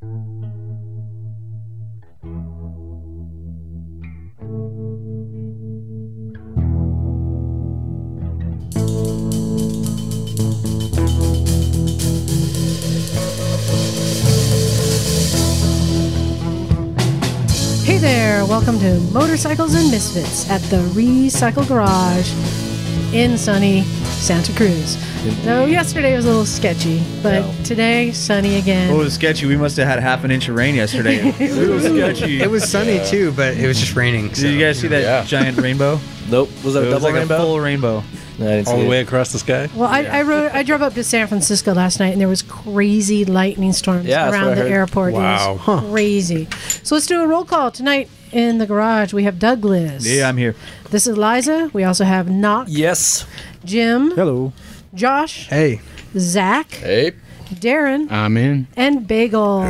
Hey there, welcome to Motorcycles and Misfits at the Recycle Garage in sunny Santa Cruz. So yesterday was a little sketchy, but today sunny again. Oh, it was sketchy. We must have had half an inch of rain yesterday. it was sketchy. It was sunny too, but it was just raining. So. Did you guys see that Yeah. giant rainbow? Nope. Was that It a was double like rainbow? a full rainbow. No, I didn't All the it. way across the sky. Well, I, I rode. I drove up to San Francisco last night, and there was crazy lightning storms Yeah, that's what around the heard. airport. Wow. It was crazy. So let's do a roll call tonight in the garage. We have Douglas. Yeah, I'm here. This is Liza. We also have Knock, Yes. Jim, Hello. Josh, Hey, Zach, Hey. Darren, I'm in. and Bagel.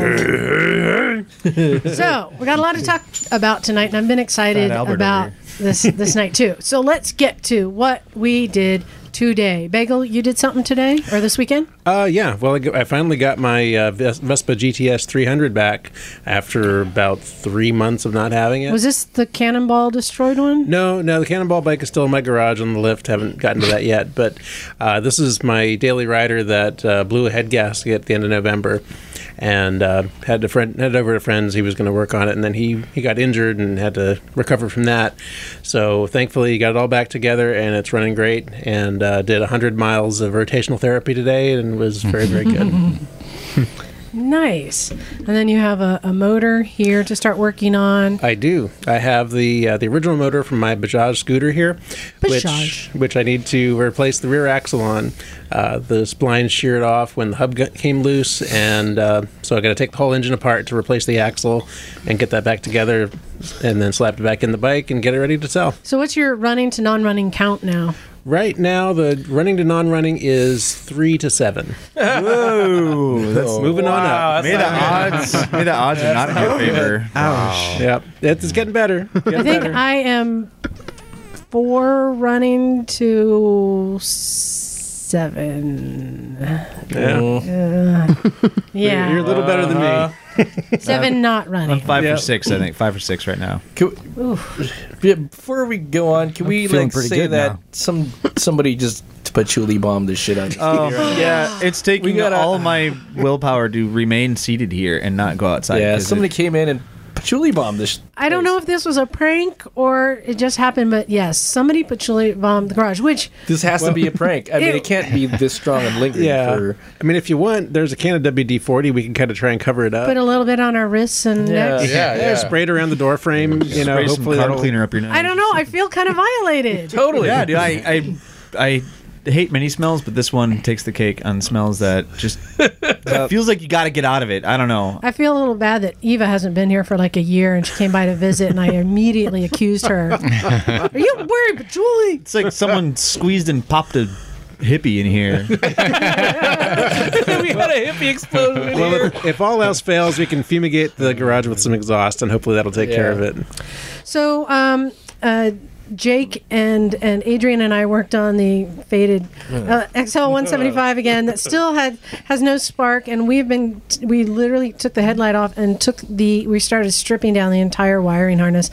so we got a lot to talk about tonight, and I've been excited about this this night too. So let's get to what we did today. Bagel, you did something today or this weekend? Uh, yeah. Well, I, I finally got my uh, Vespa GTS 300 back after about three months of not having it. Was this the Cannonball destroyed one? no, no, the Cannonball bike is still in my garage on the lift. Haven't gotten to that yet. But uh, this is my daily rider that uh, blew a head gasket at the end of November, and uh, had to friend head over to friends. He was going to work on it, and then he he got injured and had to recover from that. So thankfully, he got it all back together, and it's running great. And uh, did 100 miles of rotational therapy today, and was very very good. Nice. And then you have a, a motor here to start working on. I do. I have the uh, the original motor from my Bajaj scooter here, Bajaj. which which I need to replace the rear axle on. Uh, the spline sheared off when the hub came loose, and uh, so I got to take the whole engine apart to replace the axle and get that back together, and then slap it back in the bike and get it ready to sell. So what's your running to non-running count now? Right now, the running to non-running is three to seven. Whoa, that's Moving on up. May the odds, may the odds are not in your favor. ouch. Yep, it's getting better. I Getting think better. I am four running to seven. yeah. Yeah, You're a little better than me. Uh-huh. seven um, not running. I'm five Yeah. for six, I think. Five for six right now. Can we, Yeah, before we go on, can we feeling like pretty say good that now. some somebody just patchouli bombed this shit out? Oh yeah, it's taking We gotta- all my willpower to remain seated here and not go outside. yeah, 'cause somebody it- came in and patchouli bombed this. I don't know if this was a prank or it just happened, but yes, somebody patchouli bombed the garage, which This has to be a prank. I mean, it can't be this strong and lingering Yeah. for. I mean, if you want, there's a can of WD 40. We can kind of try and cover it up. put a little bit on our wrists and Yeah. necks. Yeah, yeah, spray it around the door frame. You know, spray some hopefully car that'll- cleaner up your nose. I don't know. I feel kind of violated. Totally. Yeah, dude. I, I, I hate many smells, but this one takes the cake on smells that just it feels like you got to get out of it. I don't know. I feel a little bad that Eva hasn't been here for like a year and she came by to visit, and I immediately accused her. Are you wearing patchouli? It's like someone squeezed and popped a hippie in here. we had a hippie explosion in Well, here. if, if all else fails, we can fumigate the garage with some exhaust, and hopefully that'll take care of it. So, um, uh, Jake and and Adrian and I worked on the faded uh, XL 175 again. That still had has no spark, and we've been we literally took the headlight off and took the we started stripping down the entire wiring harness,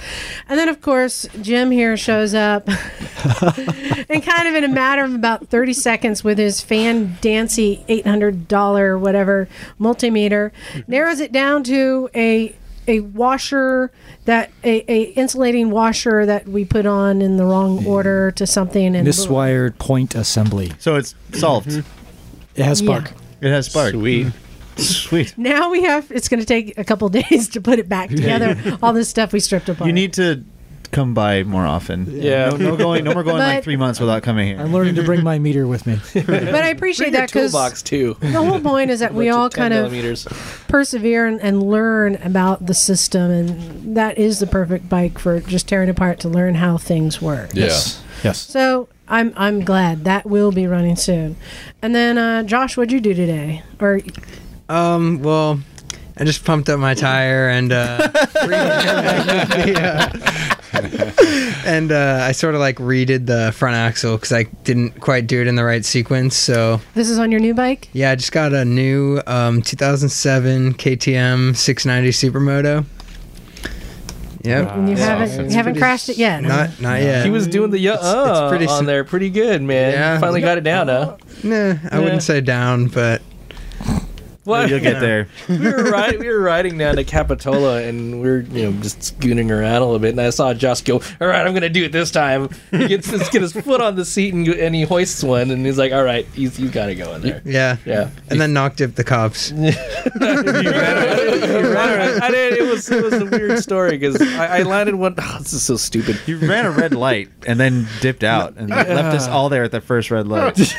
and then of course Jim here shows up, and kind of in a matter of about 30 seconds with his fan dancy $800 whatever multimeter narrows it down to a a washer that a, a insulating washer that we put on in the wrong order to something and Miswired point assembly. So it's solved. Mm-hmm. It has Yeah. spark. It has spark. Sweet. Mm-hmm. Sweet. now we have it's going to take a couple days to put it back together all this stuff we stripped apart You need to come by more often. Yeah. No, no going. No more going But- like three months without coming here. I'm learning to bring my meter with me. but i appreciate Bring your that because toolbox too. the whole point is that we all kind of millimeters. persevere and, and learn about the system and that is the perfect bike for just tearing apart to learn how things work Yes. Yes. so i'm i'm glad that will be running soon and then uh, josh what'd you do today or Um, well, I just pumped up my tire and uh, re- the, uh, and uh, I sort of like redid the front axle because I didn't quite do it in the right sequence. So This is on your new bike? yeah, I just got a new um, 2007 KTM 690 Supermoto. Yep. And you Yeah. haven't It's you haven't pretty crashed it yet. Not not yet. He was doing the It's- uh it's pretty on there pretty good, man. Yeah. Finally got it down, huh? Nah, I Yeah. wouldn't say down, but What? You'll get there. we were riding, we were riding down to Capitola, and we are you know just scooting around a little bit, and I saw Josh go, "All right, I'm gonna do it this time." He gets his, get his foot on the seat and, and he hoists one, and he's like, "All right, he's he's got to go in there." yeah. Yeah. And then knocked up the cops. I, I did. It was it was a weird story because I, I landed one. Oh, this is so stupid. You ran a red light and then dipped out and left us all there at the first red light.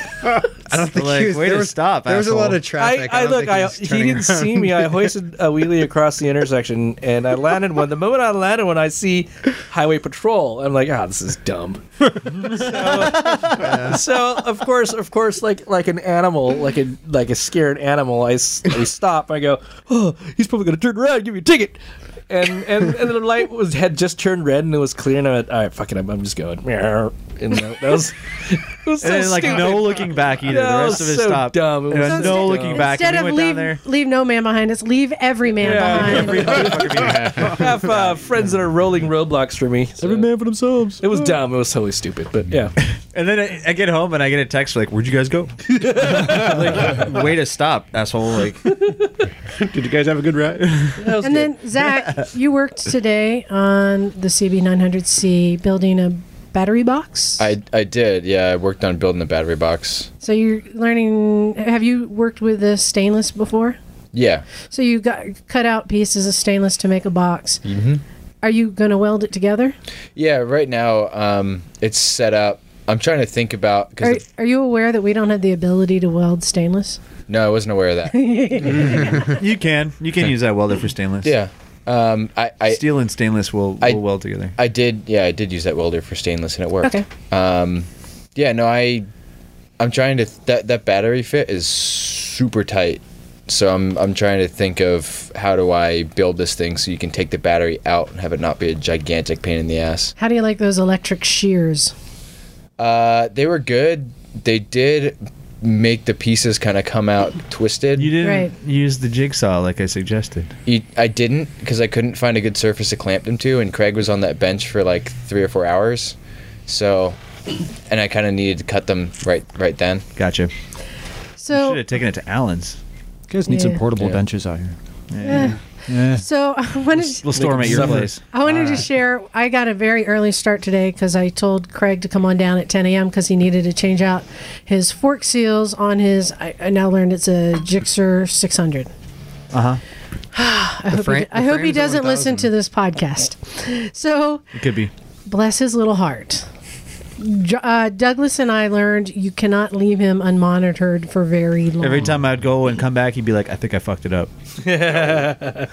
I don't think Like, he was, way there to was, stop, There was a lot of traffic. I, I, don't look. Think I he turning didn't see me. I hoisted a wheelie across the intersection, and I landed one. The moment I landed one, I see highway patrol. I'm like, ah, this is dumb. so, so, of course, of course, like like an animal, like a like a scared animal, I stop. I go, oh, he's probably gonna turn around, and give me a ticket. And, and and the light was had just turned red and it was clear and I went, all right, fuck it, I'm, I'm just going. Meow. And that was, it was so And then, like stupid. no looking back either. That the rest was of it so stopped. dumb. It And was then so no dumb. looking back. Instead and we of went down leave there. leave no man behind, us. leave every man Yeah, behind. Every motherfucker being- have uh, friends that are rolling roadblocks for me. so- Every man for themselves. It was dumb. It was totally stupid. But yeah, And then I, I get home and I get a text like, "Where'd you guys go?" like, way to stop, asshole! Like, Did you guys have a good ride? And then Zach, you worked today on the CB900C building a battery box. I, I did, yeah. I worked on building the battery box. so you're learning. Have you worked with the stainless before? Yeah. So you got cut out pieces of stainless to make a box. Mm-hmm. Are you going to weld it together? Yeah, right now um, it's set up. I'm trying to think about Are, because are you aware that we don't have the ability to weld stainless? no, I wasn't aware of that. you can you can use that welder for stainless. yeah, um, I, I steel and stainless will, I- weld together. I did yeah I did use that welder for stainless and it worked. Okay. Um, yeah, no, I I'm trying to that that battery fit is super tight. So I'm I'm trying to think of how do I build this thing so you can take the battery out and have it not be a gigantic pain in the ass. How do you like those electric shears? Uh, they were good. They did make the pieces kind of come out twisted. You didn't Right. use the jigsaw like I suggested. You- I didn't because I couldn't find a good surface to clamp them to, and Craig was on that bench for like three or four hours. So, and I kind of needed to cut them right right then. Gotcha. So Should have taken it to Allen's. You guys need Yeah. some portable Yeah. benches out here. Yeah. Yeah. So I wanted, We'll store them at your place. I wanted to share. I got a very early start today because I told Craig to come on down at 10 a.m. because he needed to change out his fork seals on his. I, I now learned it's a Gixxer 600. Uh huh. I hope, frame- he, I hope he doesn't listen to this podcast. So It could be. bless his little heart. Uh, Douglas and I learned you cannot leave him unmonitored for very long. Every time I'd go and come back, he'd be like, "I think I fucked it up."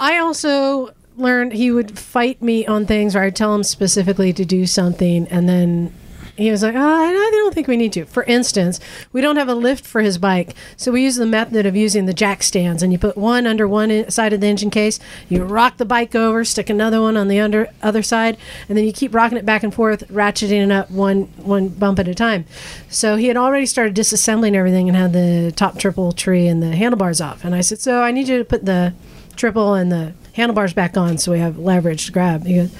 I also learned he would fight me on things where I'd tell him specifically to do something, and then he was like, oh, I don't think we need to. For instance, we don't have a lift for his bike, so we use the method of using the jack stands, and you put one under one side of the engine case, you rock the bike over, stick another one on the under other side, and then you keep rocking it back and forth, ratcheting it up one one bump at a time. So he had already started disassembling everything and had the top triple tree and the handlebars off, and I said, so I need you to put the triple and the handlebars back on so we have leverage to grab. He goes,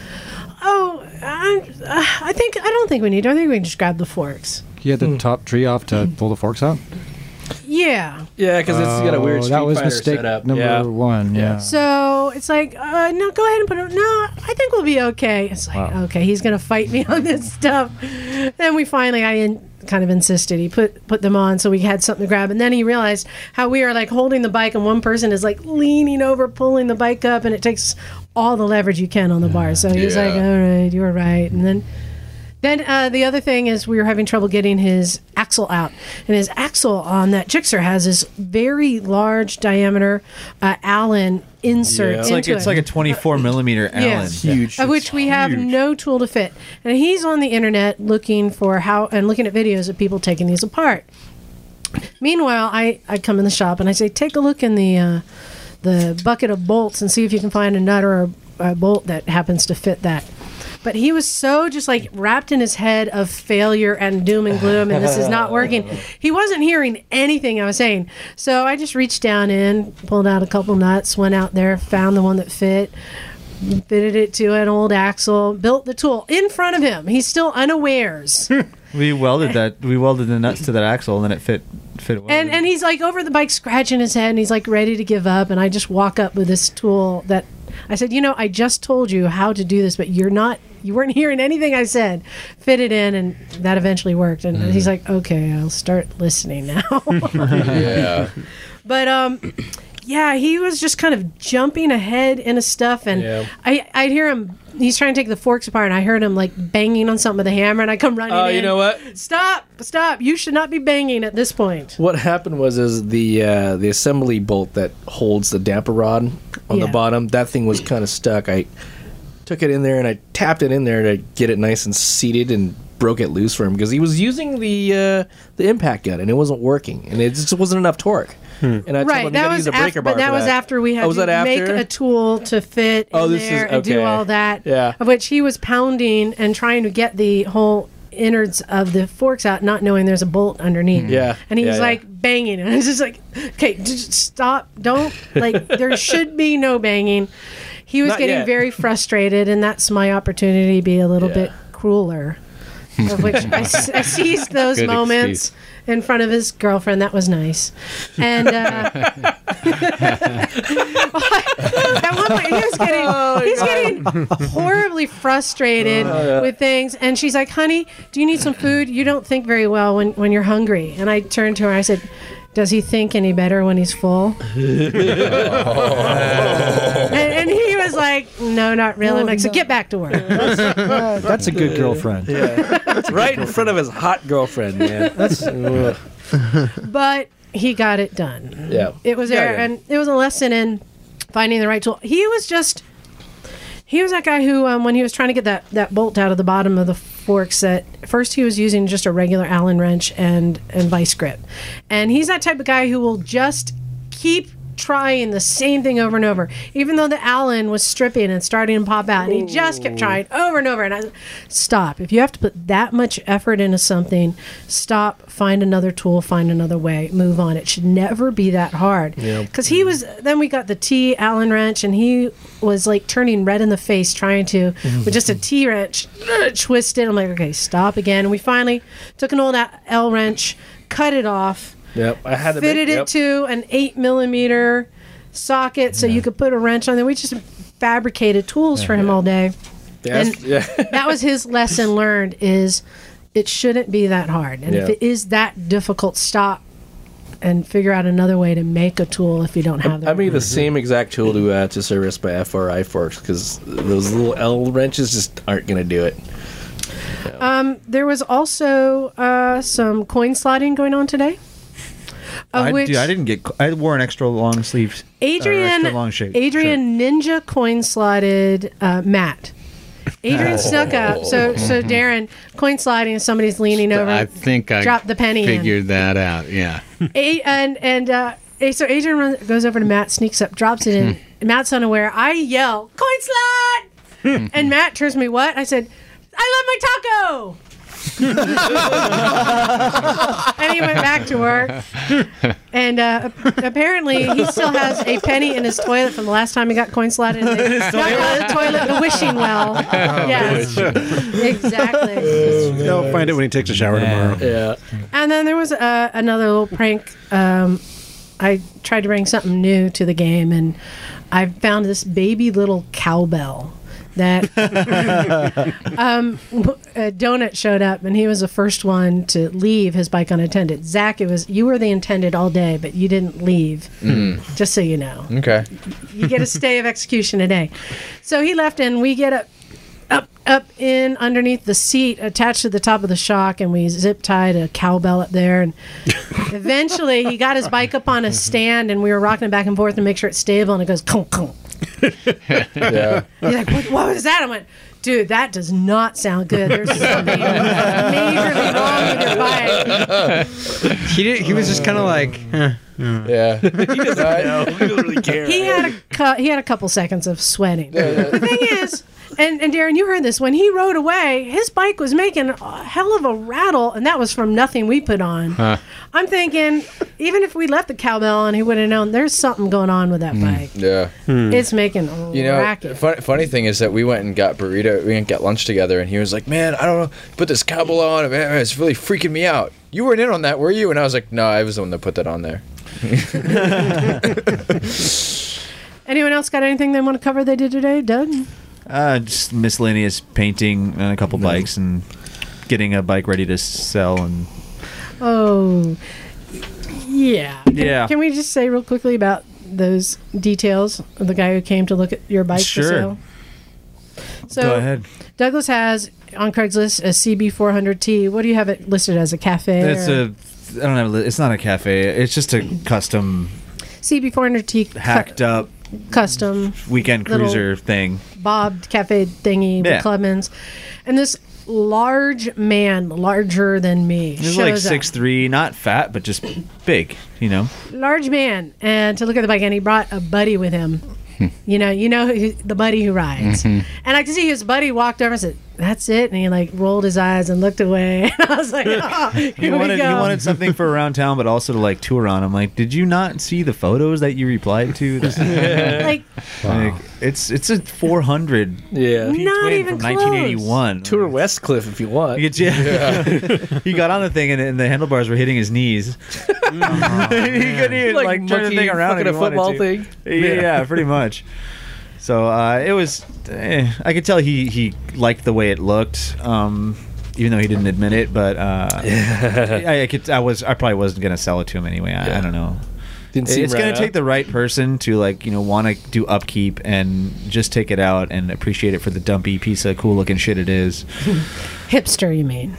"Oh, I, uh, I think I don't think we need. To. I think we can just grab the forks." You had the hmm. top tree off to hmm. pull the forks out. Yeah. yeah, because it's got a weird Oh, Street that was Fighter mistake setup. number yeah. one. Yeah. So it's like, uh, no, go ahead and put it. No, I think we'll be okay. It's like, Wow. okay, he's gonna fight me on this stuff. Then we finally, I in, kind of insisted he put put them on so we had something to grab, and then he realized how we are like holding the bike, and one person is like leaning over, pulling the bike up, and it takes all the leverage you can on the bar. So he was like, all right, you were right, and then. Then uh, the other thing is we were having trouble getting his axle out, and his axle on that Gixxer has this very large diameter uh, Allen insert Yeah. It's into like it's it, like a 24 millimeter Allen. Yes. Huge. of which we have no tool to fit. And he's on the internet looking for how and looking at videos of people taking these apart. Meanwhile, I, I come in the shop and I say, take a look in the uh, the bucket of bolts and see if you can find a nut or a, uh, a bolt that happens to fit that. But he was so just like wrapped in his head of failure and doom and gloom, and this is not working. He wasn't hearing anything I was saying. So I just reached down in, pulled out a couple nuts, went out there, found the one that fit, fitted it to an old axle, built the tool in front of him. He's still unawares. We welded that. We welded the nuts to that axle, and then it fit fit well. and and he's like over the bike scratching his head and he's like ready to give up and i just walk up with this tool that i said you know i just told you how to do this but you're not you weren't hearing anything i said fit it in and that eventually worked and he's like okay i'll start listening now yeah. but um yeah he was just kind of jumping ahead into stuff and Yeah. i i'd hear him he's trying to take the forks apart and i heard him like banging on something with a hammer and i come running Oh, in you know what? stop stop you should not be banging at this point What happened was is the uh, the assembly bolt that holds the damper rod on Yeah. the bottom. That thing was kind of stuck. I took it in there and I tapped it in there to get it nice and seated and broke it loose for him because he was using the uh, the impact gun and it wasn't working and it just wasn't enough torque. Hmm. And I told him right you that gotta was use a breaker after, bar but that for was after we had Oh, was to that make a tool to fit Oh, in this is- there and do all that Yeah. of which he was pounding and trying to get the whole innards of the forks out not knowing there's a bolt underneath. Hmm. Yeah, and he yeah, was yeah. like banging. And I was just like okay just stop. Don't like there should be no banging. He was Not getting yet. very frustrated and that's my opportunity to be a little Yeah. bit crueler of which I, s- I seized those Good moments in front of his girlfriend. That was nice. And uh, at one point, he was getting Oh, he's getting horribly frustrated with things. And she's like, "Honey, do you need some food? You don't think very well when when you're hungry." And I turned to her. And I said. Does he think any better when he's full? and, and he was like, "No, not really." I'm like, "So get back to work." That's a good girlfriend. Yeah. Right in front of his hot girlfriend, man. That's ugh. but he got it done. yeah. It was Yeah, there, yeah. and it was a lesson in finding the right tool. He was just, he was that guy who, um, when he was trying to get that that bolt out of the bottom of the forks, that first he was using just a regular Allen wrench and and vice grip, and he's that type of guy who will just keep trying the same thing over and over. Even though the allen was stripping and starting to pop out and he just kept trying over and over. And i stop. If you have to put that much effort into something stop find another tool find another way move on. It should never be that hard. Yeah. because he was then we got the t allen wrench and he was like turning red in the face trying to with just a t wrench uh, twist it. I'm like okay stop again. And we finally took an old l wrench cut it off Yep. I had to fitted make, it to an eight millimeter socket so you could put a wrench on there. We just fabricated tools for him all day. Yes, and- yeah. That was his lesson learned is it shouldn't be that hard. And if it is that difficult, stop and figure out another way to make a tool if you don't have I that. made the same exact tool to uh, to service my FRI forks because those little L wrenches just aren't going to do it. Um, there was also uh, some coin slotting going on today. I, which dude, I didn't get. I wore an extra long sleeve. Adrian, extra long shape Adrian Ninja coin slotted uh, Matt. Adrian snuck up. So, so Darren coin sliding. Somebody's leaning over. I think I dropped the penny in. figured that out. Yeah. A- and and uh, so Adrian runs, goes over to Matt, sneaks up, drops it in. Matt's unaware. I yell, "Coin slot!" and Matt turns me. What? I said, "I love my taco." And he went back to work. And uh, apparently, he still has a penny in his toilet from the last time he got coin slotted in the, not the toilet, the wishing well. yes, exactly. He'll find it when he takes a shower tomorrow. Yeah. And then there was uh, another little prank. Um, I tried to bring something new to the game, and I found this baby little cowbell that um, a donut showed up, and he was the first one to leave his bike unattended. Zach, it was you were the intended all day, but you didn't leave. Just so you know, Okay. you get a stay of execution a day. So he left, and we get up, up, up in underneath the seat attached to the top of the shock, and we zip tied a cowbell up there. And eventually, he got his bike up on a stand, and we were rocking it back and forth to make sure it's stable. And it goes, kunk, kunk. Yeah. He's like, what, what was that? I went, dude, that does not sound good. There's something majorly wrong with your bike. He did, he was just kind of like, huh. Yeah. he doesn't know. He doesn't really care. He had a cu- he had a couple seconds of sweating. The thing is, and and Darren, you heard this when he rode away. His bike was making a hell of a rattle, and that was from nothing we put on. I'm thinking, even if we left the cowbell on, he would have known there's something going on with that hmm. bike. Yeah. Hmm. It's making a You know, racket. fun, funny thing is that we went and got burrito. We went and got lunch together, and he was like, "Man, I don't know, put this cowbell on. Man, it's really freaking me out." You weren't in on that, were you? And I was like, "No, I was the one that put that on there." Anyone else got anything they want to cover they did today, Doug? Uh, just miscellaneous painting and a couple bikes and getting a bike ready to sell and Oh, yeah. Can, Yeah. Can we just say real quickly about those details of the guy who came to look at your bike Sure. for sale? So go ahead. Douglas has on Craigslist a CB400T. What do you have it listed as a cafe? It's or- a I don't know. It's not a cafe. It's just a custom CB400T cu- hacked up custom weekend cruiser thing. bobbed cafe thingy Yeah. with Clemens, and this large man, larger than me, He's like up. six three, not fat, but just big. You know. large man, and to look at the bike, and he brought a buddy with him. Hmm. you know, you know who, the buddy who rides, mm-hmm. and I could see his buddy walked over and said, "That's it," and he like rolled his eyes and looked away. And I was like, "Oh, here He we wanted, go." he wanted something for around town, but also to like tour on. I'm like, did you not see the photos that you replied to? like Like, it's it's a 400 yeah. P Not even from close. 1981. Tour Westcliff if you want. You get- yeah. he got on the thing and, and the handlebars were hitting his knees. Uh-huh. he couldn't even like, like, turn the thing around. fucking if a football to. thing. Yeah, yeah, pretty much. So uh, it was. Eh, I could tell he he liked the way it looked. Um, even though he didn't admit it, but uh, I, I could. I was. I probably wasn't gonna sell it to him anyway. I, I don't know. Didn't seem It's right, gonna huh? take the right person to like you know want to do upkeep and just take it out and appreciate it for the dumpy piece of cool looking shit it is. hipster, you mean?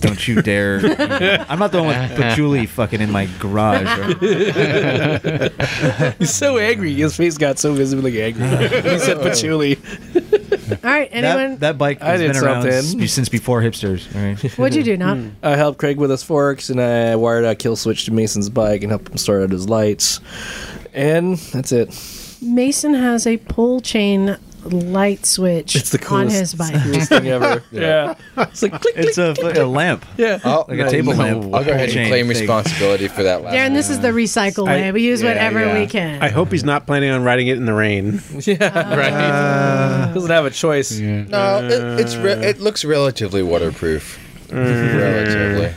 Don't you dare! I'm not the one with patchouli fucking in my garage. He's so angry. His face got so visibly angry. he said patchouli. All right, anyone? that, that bike I has did been around something. s- since before hipsters. All right. What'd you do, not? Mm. I helped Craig with his forks, and I wired a kill switch to Mason's bike and helped him start out his lights. And that's it. Mason has a pull chain light switch It's the on coolest, his bike. coolest thing ever. yeah. It's like click, click. It's a, a lamp. Yeah. I'll, Like a table lamp. I'll go ahead and Chain claim thing. responsibility for that last. Darren, this is the recycle I- way. We use yeah, whatever yeah. we can. I hope he's not planning on riding it in the rain. Yeah. right. Uh, doesn't have a choice. no, it, it's re- it uh, looks relatively waterproof. Uh, relatively.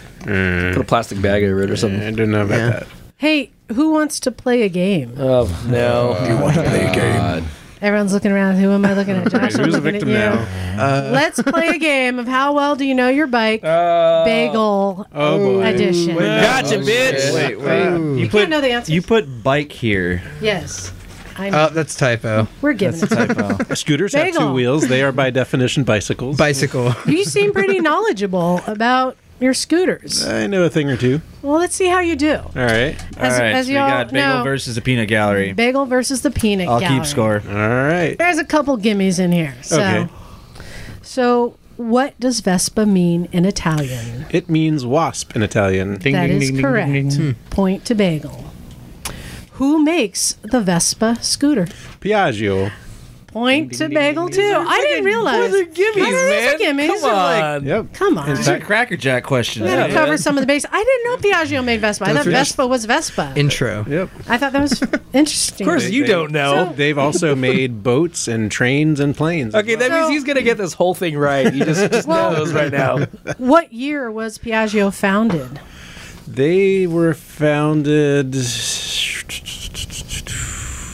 Put a plastic bag over it or something. I something. don't know about Yeah. that. hey, who wants to play a game? Oh no. You want to play a game? God. Everyone's looking around. Who am I looking at? Josh, I'm Who's the looking victim at you. now? Let's play a game of how well do you know your bike? Uh, Bagel Oh boy. edition. Gotcha, Oh, bitch. shit. Wait, wait. You You put can't know the answer. you put bike here. yes, I know. Oh, that's typo. We're giving it. Typo. Scooters have Bagel. two wheels. They are by definition bicycles. Bicycle. you. You seem pretty knowledgeable about your scooters. I know a thing or two. Well, let's see how you do. All right. As, All right, as so we y'all got Bagel know, versus the Peanut Gallery. Bagel versus the peanut I'll gallery. keep score. All right. There's a couple gimmies in here. So, Okay. so what does Vespa mean in Italian? It means wasp in Italian. Ding, That ding, is ding, ding, correct. ding, ding. Hmm. Point to Bagel. Who makes the Vespa scooter? Piaggio. Point to Bagel too. I didn't realize. What are the gimmies, I man? these are gimmies. Come on. Yep. Come on. These are Cracker Jack questions. We're gonna cover some of the basics. I didn't know Piaggio made Vespa. I thought Vespa was Vespa. Intro. Yep. I thought that was interesting. Of course, you don't know. They've also made boats and trains and planes. as Okay, that So- means he's gonna get this whole thing right. He just, just Well- knows right now. What year was Piaggio founded? They were founded.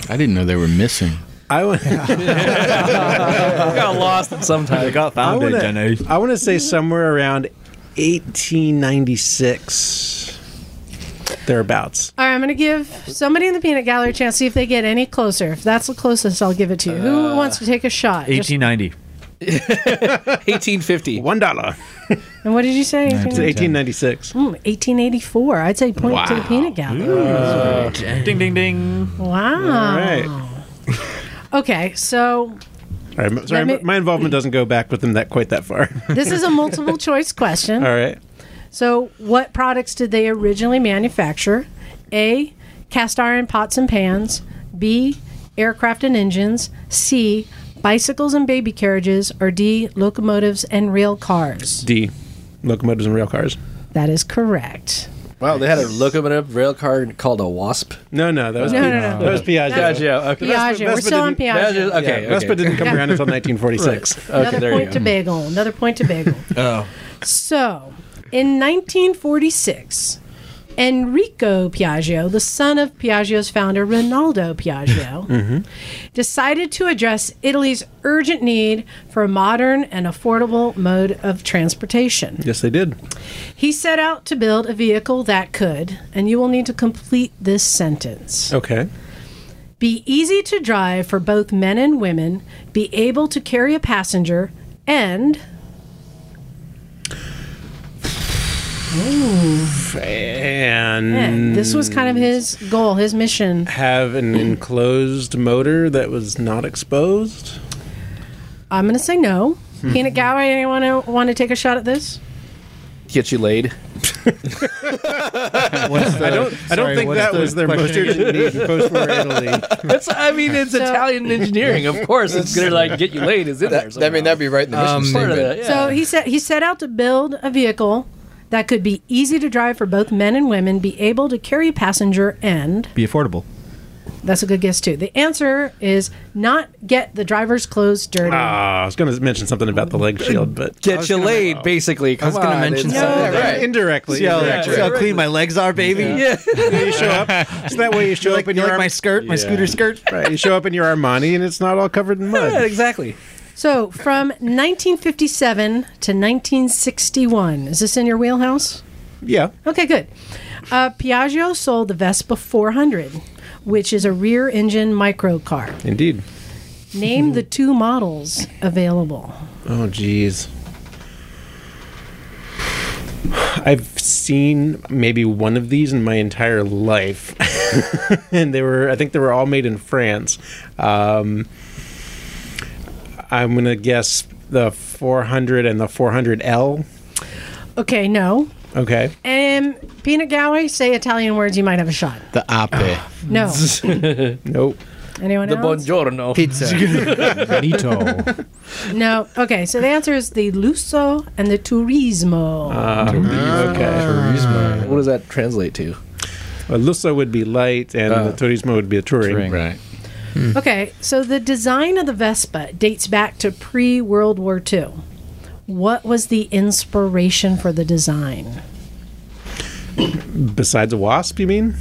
I didn't know they were missing. I want. got lost in some They time. got I wanna- Jenny. I want to say somewhere around 1896, thereabouts. All right, I'm going to give somebody in the peanut gallery a chance. To see if they get any closer. If that's the closest, I'll give it to you. Who wants to take a shot? Just- 1890. 1850. One dollar. and what did you say? It's 1896. Hmm, 1884. I'd say point to the peanut gallery. Ding, ding, ding. Wow. All right. Okay, so All right. Sorry, me- my involvement doesn't go back with them that quite that far. this is a multiple choice question. All right. So, what products did they originally manufacture? A. cast iron pots and pans, B, aircraft and engines, C, bicycles and baby carriages, or D, locomotives and rail cars? D. Locomotives and rail cars. That is correct. Wow, they had a locomotive rail car called a Wasp. No, no, that was No, Pi- no, no. that was Piaggio. Piaggio. Okay. Piaggio. We're still on didn't- Piaggio. Piaggio, okay, Yeah, Vespa didn't come around until 1946. Another there you point go. to Bagel. Another point to Bagel. Oh. So, in 1946, Enrico Piaggio, the son of Piaggio's founder Rinaldo Piaggio, mm-hmm. decided to address Italy's urgent need for a modern and affordable mode of transportation. Yes, they did. He set out to build a vehicle that could, and you will need to complete this sentence Okay. be easy to drive for both men and women, be able to carry a passenger, and And and this was kind of his goal, his mission. have an enclosed motor that was not exposed. I'm going to say no. Peanut Gallery, anyone want to take a shot at this? Get you laid. The, I don't. I don't think that was their most urgent need post-war Italy. It's, I mean, it's So- Italian engineering. Of course, it's gonna like get you laid. Is in there? That, I mean, that'd be right in the mission Um, part of statement. that. Yeah. So he said he set out to build a vehicle that could be easy to drive for both men and women, be able to carry a passenger, and Be affordable. that's a good guess too. The answer is not get the driver's clothes dirty. Ah, I was going to mention something about the leg shield, but get you laid, basically. I was gonna mention it's- something. Yeah, right. indirectly. See how, indirectly. see how clean my legs are, baby? Yeah. you show up. So that way you show You up like, in you your like my Ar- skirt, my scooter skirt? Right, you show up in your Armani and it's not all covered in mud. Yeah, exactly. So from 1957 to 1961, is this in your wheelhouse? Yeah. Okay, good. Uh, Piaggio sold the Vespa 400, which is a rear engine microcar. Indeed. Name the two models available. Oh, geez. I've seen maybe one of these in my entire life, and they were. I think they were all made in France. Um, I'm gonna guess the 400 and the 400L. Okay, no. Okay. Um, and Peanut Gallery, say Italian words, you might have a shot. The ape. No. Nope. Anyone else? The else? buongiorno. Pizza. Benito. No. Okay, so the answer is the Lusso and the Turismo. Ah, okay. Ah. Turismo. What does that translate to? Well, Lusso would be light, and Uh, the Turismo would be a touring. Right. Hmm. Okay, so the design of the Vespa dates back to pre World War II. What was the inspiration for the design? Besides a wasp, you mean?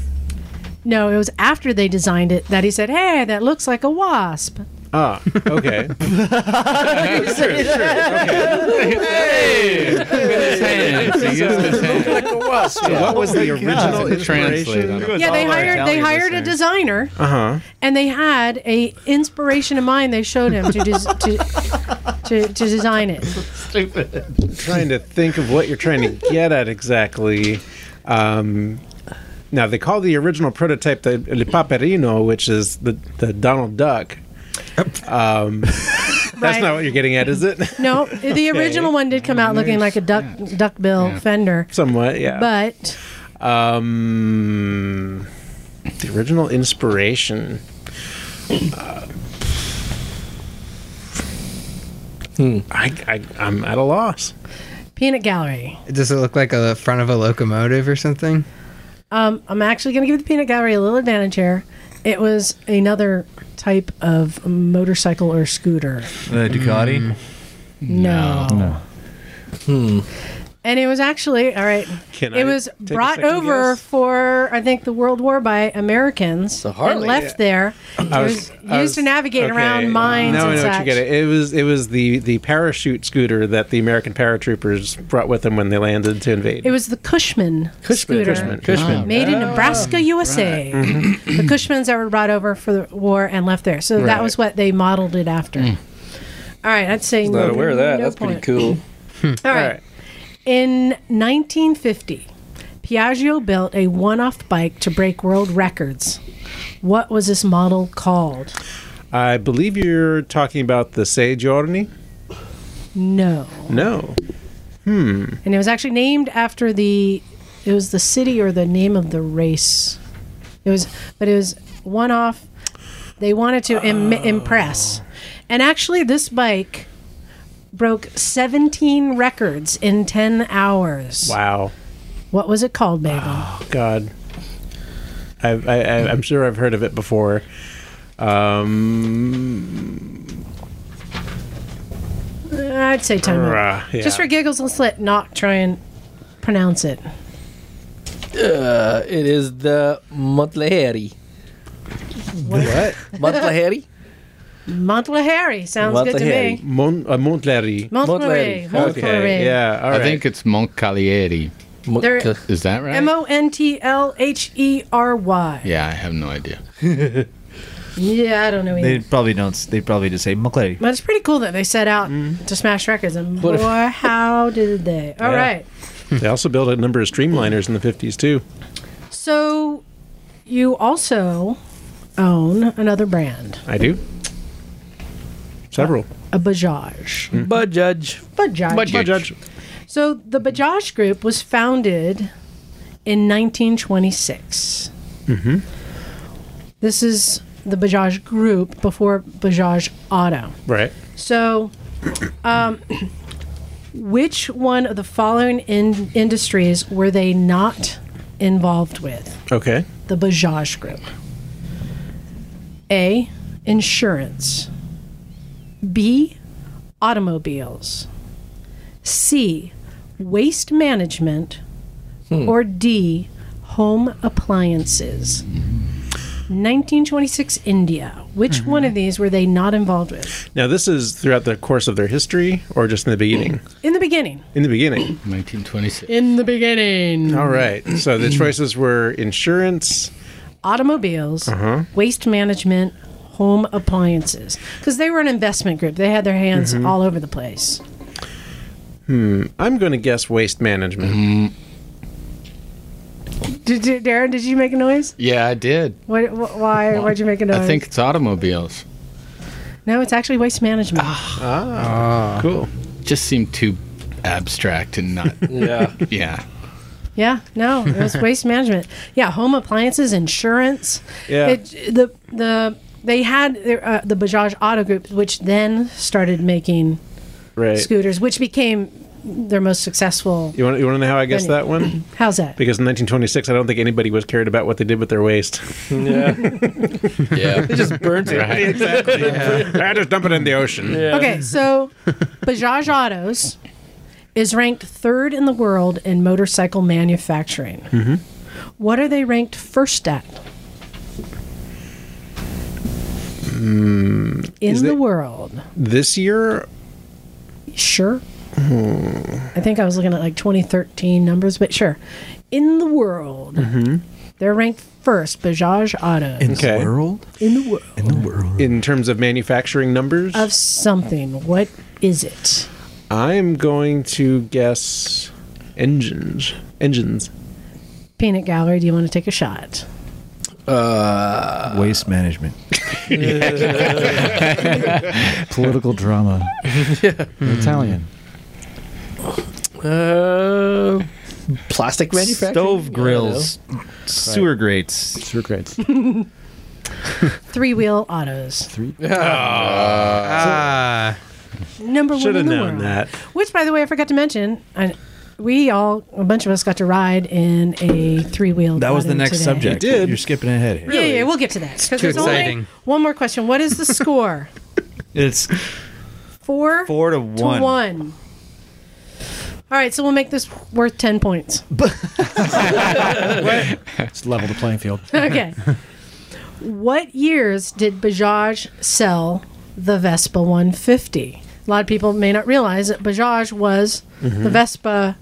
No, it was after they designed it that he said, "Hey, that looks like a wasp." Ah, okay. so what was the original Translate inspiration? yeah, they hired they hired a designer, Uh huh. and they had a inspiration in mind. They showed him to des- to, to to design it. Stupid. Trying to think of what you're trying to get at exactly. Um, now they call the original prototype the Le Paperino, which is the the Donald Duck. Um, that's Right. not what you're getting at, is it? No, the original one did come out looking like a duck duckbill fender, Somewhat, yeah. but um, the original inspiration. Uh, I, I, I'm at a loss. Peanut Gallery. Does it look like a front of a locomotive or something? Um, I'm actually going to give the Peanut Gallery a little advantage here. It was another type of motorcycle or scooter. Uh, Ducati. No. No. And it was actually, all right, Can it I was brought over guess? for, I think, the World War by Americans The Harley, and left yeah. there. It I was, was- used I was- to navigate okay, around mines No, I and know what such. you get. It. it was it was the the parachute scooter that the American paratroopers brought with them when they landed to invade. It was the Cushman, scooter. Cushman. Cushman. Made in Nebraska, USA. Mm-hmm. The Cushmans that were brought over for the war and left there. So that was what they modeled it after. All right, I'd say Not no, aware of that. no That's pretty cool. All right. All right. In 1950, Piaggio built a one-off bike to break world records. What was this model called? I believe you're talking about the Sei Giorni. No. No. Hmm. And it was actually named after the it was the city or the name of the race. It was, but it was one off. They wanted to Im- impress, and actually, this bike broke 17 records in 10 hours. Wow. What was it called, Bagel? Oh, God. I've, I, I, I'm sure I've heard of it before. Um, I'd say time out. rah, yeah. Just for giggles, let's let not try and pronounce it. Uh, it is the Montlaheri. What? Montlaheri? Montlaheri sounds good to me. Mon, uh, Montleri. Montlaheri. Montlaheri. Montlaheri. Yeah, all right. I think it's Moncalieri. There- Is that right? M O N T L H E R Y. yeah, I have no idea. Yeah, I don't know Either. They probably don't. They probably just say McClary. But it's pretty cool that they set out to smash records, and boy, if- how did they? All Yeah. right. They also built a number of streamliners in the 50s, too. So you also own another brand, I do. Several. a Bajaj. But judge. Bajaj. Bajaj. Judge. So the Bajaj Group was founded in 1926. Mm-hmm. This is the Bajaj Group before Bajaj Auto. Right. So, um, which one of the following in- industries were they not involved with? Okay. The Bajaj Group. A. Insurance. B. Automobiles. C. Waste management. Or D. Home appliances. 1926 India. Which one of these were they not involved with? Now, this is throughout the course of their history or just in the beginning? In the beginning. In the beginning. 1926. In the beginning. All right. So the choices were insurance. automobiles, Uh-huh. waste management, home appliances. Because they were an investment group. They had their hands Mm-hmm. all over the place. I'm going to guess waste management. Did you, Darren, did you make a noise? Yeah, I did. What, wh- why? Why'd you make a noise? I think it's automobiles. No, it's actually waste management. Ah. Cool. Just seemed too abstract and not. Yeah. yeah. yeah, no, it was waste management. Yeah, home appliances, insurance. Yeah. It, the the they had their, uh, the Bajaj Auto Group, which then started making Right. scooters, which became their most successful. You want, you want to know how I guessed that one? How's that? Because in 1926, I don't think anybody was cared about what they did with their waste. Yeah. Yeah. They just burnt it. exactly. I just dump it in the ocean. Yeah. Okay, so Bajaj Autos is ranked third in the world in motorcycle manufacturing. Mm-hmm. What are they ranked first at? In Hmm, the world. This year, Sure. Hmm. I think I was looking at like 2013 numbers, but sure. In the world, Mm-hmm. they're ranked first, Bajaj Autos. In Okay. the world? in the world In the world. in terms of manufacturing numbers, of something. What is it? I'm going to guess engines. Engines. Peanut Gallery, do you want to take a shot? Uh, Waste management. Political drama. Italian. uh, plastic manufacturing? Stove grills. Sewer grates. Sewer grates. Three wheel autos. Ah, Number one Should in have the known world. that. Which, by the way, I forgot to mention. I, we all, a bunch of us, got to ride in a three wheel. That was the next today. subject. You did. You're skipping ahead here. Yeah, yeah, we'll get to that. 'Cause too there's only exciting. One more question. What is the score? It's Four, four to to one. one. All right, so we'll make this worth ten points. It's level the playing field. Okay. what years did Bajaj sell the Vespa 150? A lot of people may not realize that Bajaj was Mm-hmm. the Vespa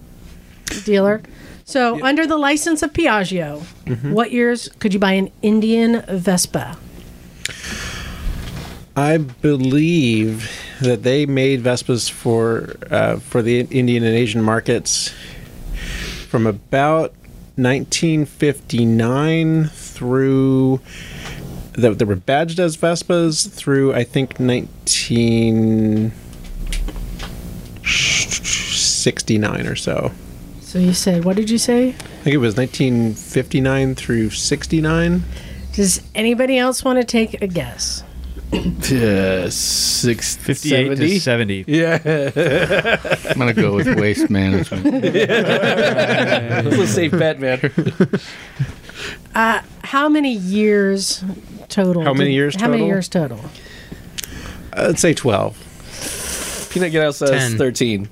dealer. So, under the license of Piaggio, Mm-hmm. what years could you buy an Indian Vespa? I believe that they made Vespas for uh, for the Indian and Asian markets from about 1959 through that they were badged as Vespas through I think 1969 or so. So, you said, what did you say? I think it was 1959 through 69. Does anybody else want to take a guess? Yeah, six, 58 to 70. Yeah. I'm gonna go with waste management. That's a safe bet, man. Uh, how many years total? How many did- years How many total? years total? I'd say 12. Peanut Gallo says Ten. 13.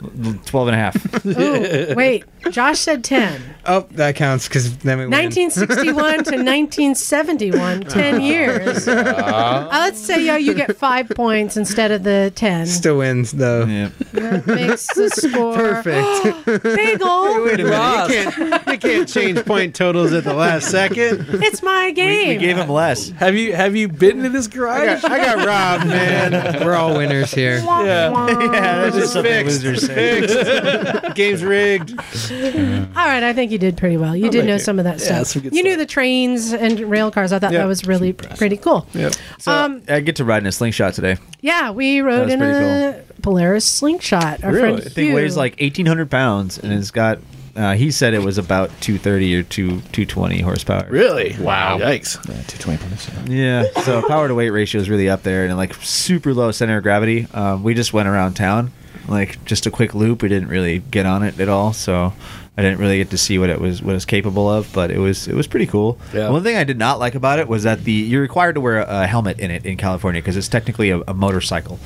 12 and a half. Ooh, wait. Josh said 10. Oh, that counts because then we win. 1961 to 1971, 10 years. Uh, let's say yo, you get five points instead of the 10. Still wins though. yeah. That makes the score Perfect. bagel. Wait a minute. Ross. You can't, you can't change point totals at the last second. It's my game. we gave him less. Have you have you been to this I garage? got, I got robbed, man. We're all winners here. Yeah. Yeah, that's just something Fixed. losers say. Fixed. Game's rigged. All right, I think you did pretty well. You did know you. some of that Yeah, stuff. some good you knew the trains and rail cars. I thought Yeah. that was really pretty cool. Yep. So Um, I get to ride in a slingshot today. Yeah, we rode in pretty a Polaris slingshot. Our Really? friend I think Hugh- weighs like 1,800 pounds and it's got. Uh, he said it was about 230 or 2 220 horsepower. Really? Wow. Yikes. Yeah, 220 plus. Yeah, so power to weight ratio is really up there and like super low center of gravity. Um, we just went around town, like just a quick loop. We didn't really get on it at all, so I didn't really get to see what it was what it's capable of. But it was it was pretty cool. Yeah. One thing I did not like about it was that the you're required to wear a, a helmet in it in California because it's technically a, a motorcycle.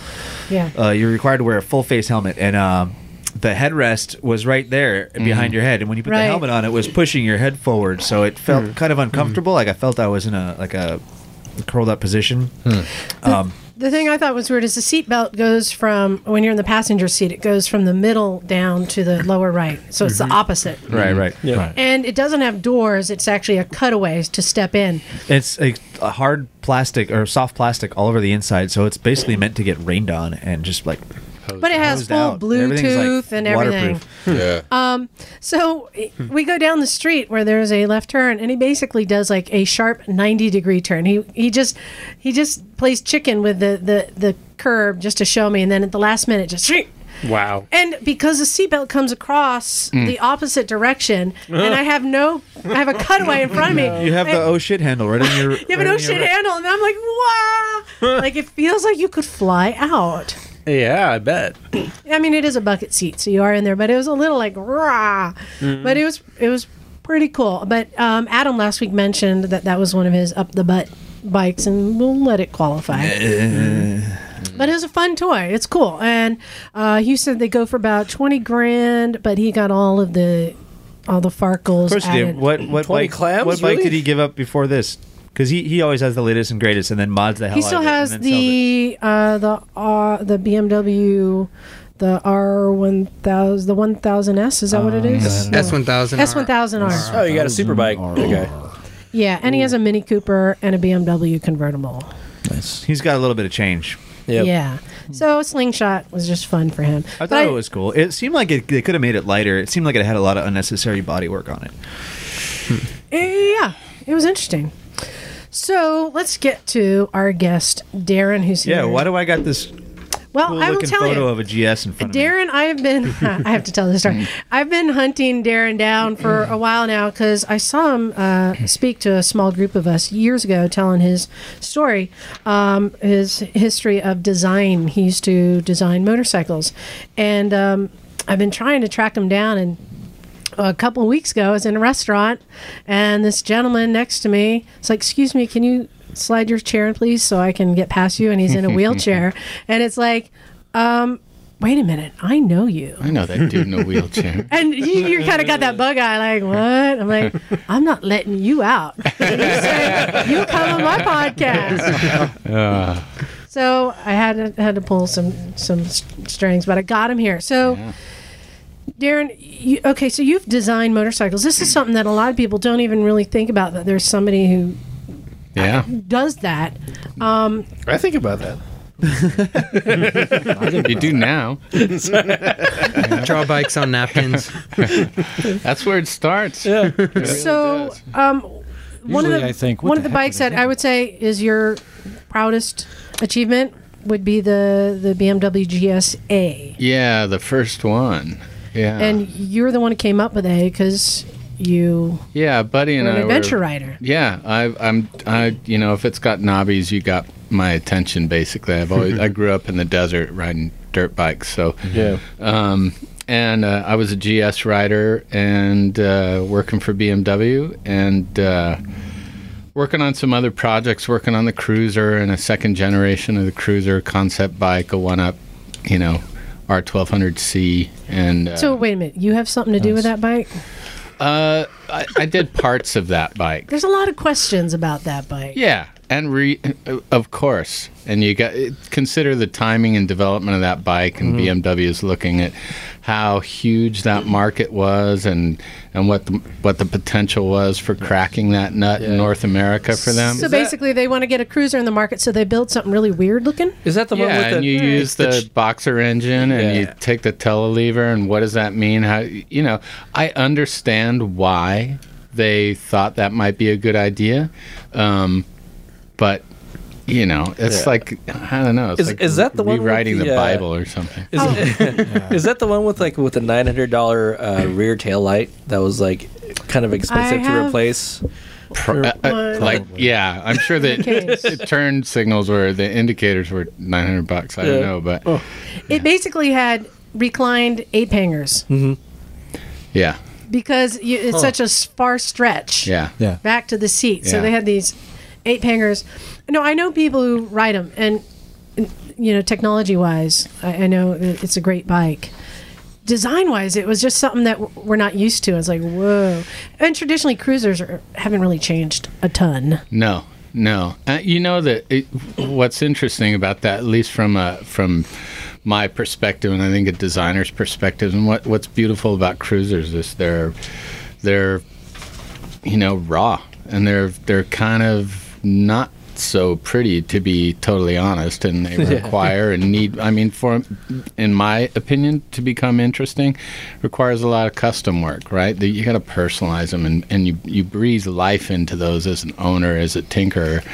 Yeah. Uh, you're required to wear a full face helmet and. Um, the headrest was right there behind your head, and when you put Right. the helmet on, it was pushing your head forward, so it felt kind of uncomfortable. Like I felt I was in a like a curled up position. Um, The thing I thought was weird is the seatbelt goes from when you're in the passenger seat, it goes from the middle down to the lower right. So it's the mm-hmm. opposite. right, right. Yeah. And it doesn't have doors. It's actually a cutaway to step in. It's a, a hard plastic or soft plastic all over the inside, so it's basically meant to get rained on and just like. But it has full out. Everything's, like, Bluetooth and everything. waterproof. Yeah. So we go down the street where there's a left turn, and he basically does like a sharp ninety degree turn. He he just he just plays chicken with the the the curb just to show me, and then at the last minute just. Wow. And because the seatbelt comes across Mm. the opposite direction, and I have no, I have a cutaway in front of me. You have the oh shit handle right in your. you have an oh shit handle, and I'm like, wow, like it feels like you could fly out. Yeah, I bet. I mean, it is a bucket seat, so you are in there, but it was a little like rah. But it was it was pretty cool. But um, Adam last week mentioned that that was one of his up the butt bikes, and we'll let it qualify. but it was a fun toy. It's cool, and uh, Hugh said they go for about twenty grand, but he got all of the all the Farkles. Of course you added. did. What what 20 bike? clams, what bike did he give up before this? Because he, he always has the latest and greatest, and then mods the hell. He out still of it has and then it. the uh, the uh, the BMW, the R one thousand, the one thousand S. Is that what it is? S one thousand. S one thousand R. Oh, you got a super bike. Okay. Yeah, and he has a Mini Cooper and a BMW convertible. Nice. He's got a little bit of change. Yep. Yeah. So slingshot was just fun for him. I But thought it was cool. It seemed like it, they could have made it lighter. It seemed like it had a lot of unnecessary body work on it. Yeah, it was interesting. So let's get to our guest Darren, who's here. Yeah. Why do I got this well, cool I will tell photo you. of a GS in front of? Darren, I've been, I have to tell this story. I've been hunting Darren down for a while now because I saw him uh, speak to a small group of us years ago telling his story, um, his history of design. He used to design motorcycles. And um, I've been trying to track him down and a couple of weeks ago, I was in a restaurant, and this gentleman next to me is like, "Excuse me, can you slide your chair in, please, so I can get past you?" And he's in a wheelchair, and it's like, um, "Wait a minute, I know you." I know that dude in a wheelchair. And you, you kind of got that bug eye, like, what? I'm like, I'm not letting you out. You say, you come on my podcast. Uh, So I had to, had to pull some some strings, but I got him here. So, Yeah. Darren, you, okay, so you've designed motorcycles. This is something that a lot of people don't even really think about. That there's somebody who yeah. does that. Um, I think about that. You do now. Draw bikes on napkins. That's where it starts. Yeah. so, um, one of the I think, what one of the the bikes that I would say is your proudest achievement would be the the BMW GSA. Yeah, the first one. Yeah. And you're the one who came up with A because you Yeah, Buddy and I were an I adventure were. rider. Yeah, I, I'm. I, you know, if it's got knobbies, you got my attention. Basically, I've always. I grew up in the desert riding dirt bikes, so Yeah. um, and uh, I was a GS rider and uh, working for BMW and uh, working on some other projects, working on the Cruiser and a second generation of the Cruiser concept bike, a one up, you know, R1200C. And uh, So wait a minute, you have something to do with that bike? uh, I, I did parts of that bike. There's a lot of questions about that bike. Yeah, and re, of course, and you got consider the timing and development of that bike, and BMW is looking at how huge that market was, and and what the what the potential was for cracking that nut in North America for them. So Is that- basically, they want to get a cruiser in the market, so they build something really weird looking. Is that the one yeah, with the? and you use the, the ch- boxer engine, and you take the telelever, and what does that mean? How you know? I understand why they thought that might be a good idea, um, but you know, it's Yeah. like I don't know. It's Is- like is that the one with rewriting the, the, uh, Bible or something? Is, is that the one with like with the nine hundred dollar uh, rear tail light that was like kind of expensive I to replace? Pro- uh, uh, One. like yeah, I'm sure that Case. turn signals were the indicators were 900 bucks. I don't know, but It basically had reclined ape hangers yeah, because you, it's such a far stretch yeah. Yeah. back to the seat. So they had these ape hangers. No, I know people who ride them, and you know, technology wise, I, I know it's a great bike. Design wise, it was just something that we're not used to. It's like whoa, and traditionally cruisers are, haven't really changed a ton. No, no. Uh, you know that it, what's interesting about that, at least from a, from my perspective, and I think a designer's perspective, and what what's beautiful about cruisers is they're they're you know raw, and they're they're kind of not so pretty to be totally honest and they require and need i mean for in my opinion to become interesting requires a lot of custom work right? That you got to personalize them and, and you you breathe life into those as an owner as a tinkerer.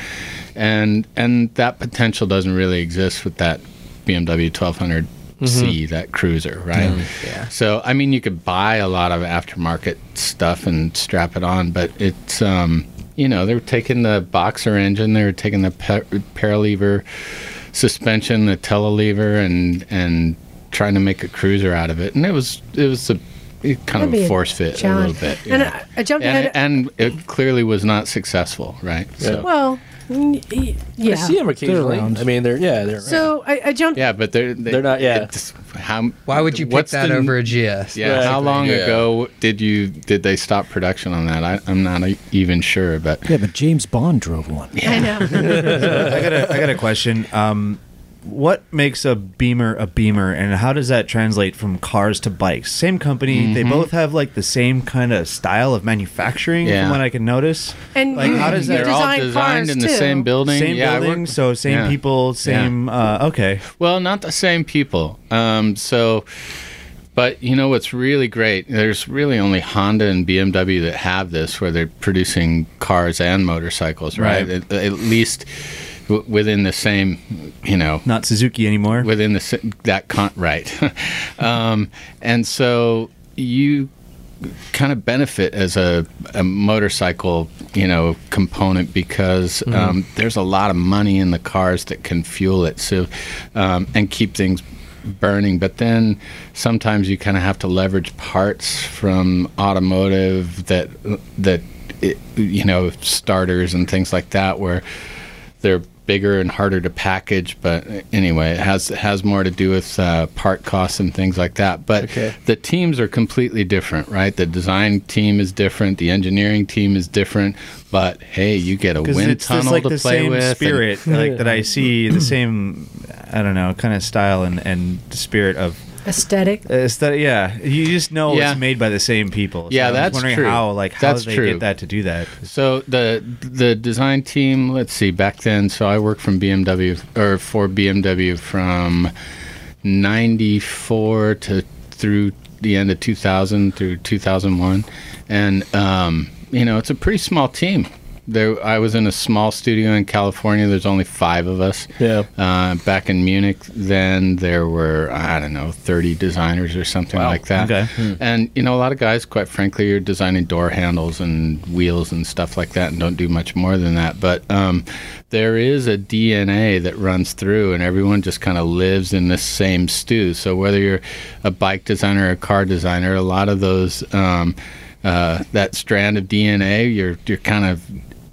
And and that potential doesn't really exist with that bmw 1200 C, that cruiser, right? Yeah. So, I mean, you could buy a lot of aftermarket stuff and strap it on, but it's, um, you know, they were taking the boxer engine, they were taking the pa- paralever suspension, the telelever, and and trying to make a cruiser out of it, and it was it was a kind That'd of a a force fit a little bit, And yeah. I, I jumped and, ahead. and it clearly was not successful, right? So, well, yeah. I see them occasionally. around. I mean, they're yeah, they're around. So I, I jumped. yeah, but they're they, They're not- yeah. How Why would you pick what's that the- over a GS? Yeah, how long Yeah. ago did you did they stop production on that? I, I'm not e- even sure, but Yeah, but James Bond drove one. I know. I got a I got a question. Um, what makes a Beamer a Beamer, and how does that translate from cars to bikes? Same company, they both have like the same kind of style of manufacturing, Yeah. from what I can notice. And Like, you, how does that- they're all design designed cars in the too. same building. Same yeah, building, worked- so same yeah. people, same. Uh, okay, Well, not the same people. Um, so, but you know what's really great? There's really only Honda and BMW that have this, where they're producing cars and motorcycles, right? Right. At, at least w- within the same, you know, not Suzuki anymore. within the that con right. Um, and so you kind of benefit as a, a motorcycle you know component because um, there's a lot of money in the cars that can fuel it so um, and keep things burning. But then sometimes you kind of have to leverage parts from automotive that that it, you know starters and things like that where they're bigger and harder to package. But anyway, it has it has more to do with uh, part costs and things like that. But Okay. the teams are completely different, right? The design team is different, the engineering team is different. But hey, you get a wind just tunnel like to the play same with. and- spirit like that I see the same I don't know kind of style and and spirit of Aesthetic. aesthetic. Yeah, you just know Yeah. it's made by the same people. So Yeah, I was that's wondering true. how like how That's they true. get that to do that. So the the design team, let's see, back then, so I worked from BMW or for BMW from '94 to through the end of 2000 through 2001, and um, you know it's a pretty small team. There. I was in a small studio in California. There's only five of us. Yeah. Uh, back in Munich, then there were I don't know 30 designers or something like that. Okay. And you know, a lot of guys, quite frankly, are designing door handles and wheels and stuff like that, and don't do much more than that. But um, there is a DNA that runs through, and everyone just kind of lives in this same stew. So whether you're a bike designer or a car designer, a lot of those um, uh, that strand of DNA, you're you're kind of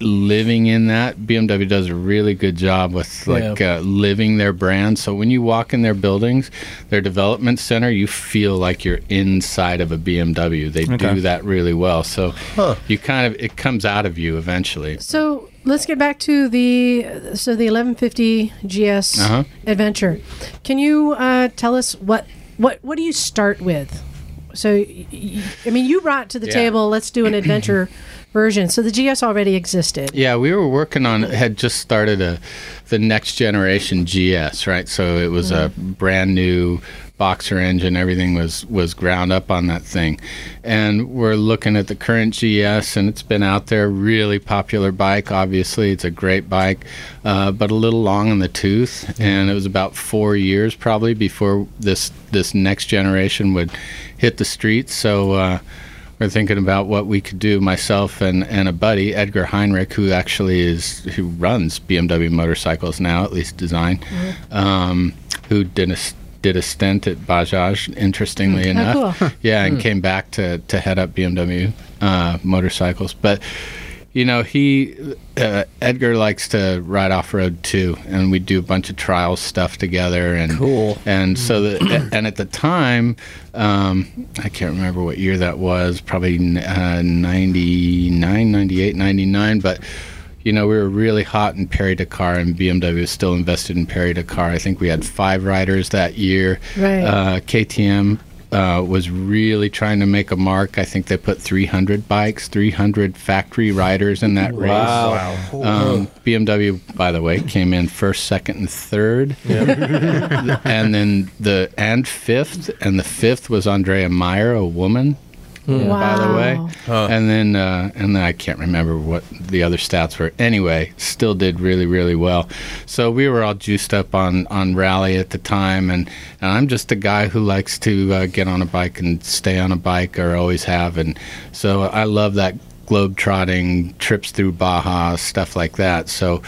living in that. BMW does a really good job with like uh, living their brand. So when you walk in their buildings, their development center, you feel like you're inside of a BMW. They Okay. do that really well. So you kind of it comes out of you eventually. So let's get back to the so the 1150 GS Uh-huh. adventure. Can you uh, tell us what what what do you start with? So I mean, you brought to the Yeah. table. Let's do an adventure version. So the GS already existed. Yeah, we were working on had just started a the next generation GS, right? So it was a mm-hmm. brand new boxer engine. Everything was was ground up on that thing, and we're looking at the current GS, and it's been out there. Really popular bike. Obviously, it's a great bike, uh, but a little long in the tooth. And it was about four years probably before this this next generation would hit the streets. So. Uh, we're thinking about what we could do myself and, and a buddy edgar heinrich who actually is who runs bmw motorcycles now at least design um, who did a did a stint at bajaj interestingly enough. cool. yeah and came back to, to head up bmw uh, motorcycles. But you know he uh, edgar likes to ride off-road too and we do a bunch of trial stuff together and Cool. and so the, and at the time um, i can't remember what year that was probably uh, 99 98 99 but you know we were really hot in Paris Dakar and BMW was still invested in Paris Dakar I think we had five riders that year Right. uh, KTM uh, was really trying to make a mark. I think they put 300 bikes, 300 factory riders in that race. Wow. Um, BMW, by the way, came in first, second, and third, and then the and fifth, and the fifth was Andrea Mayer, a woman, Wow. by the way. And then uh, and then I can't remember what the other stats were. Anyway, still did really really well. So we were all juiced up on on rally at the time, and, and I'm just a guy who likes to uh, get on a bike and stay on a bike, or always have, and so I love that globe trotting trips through Baja stuff like that. So.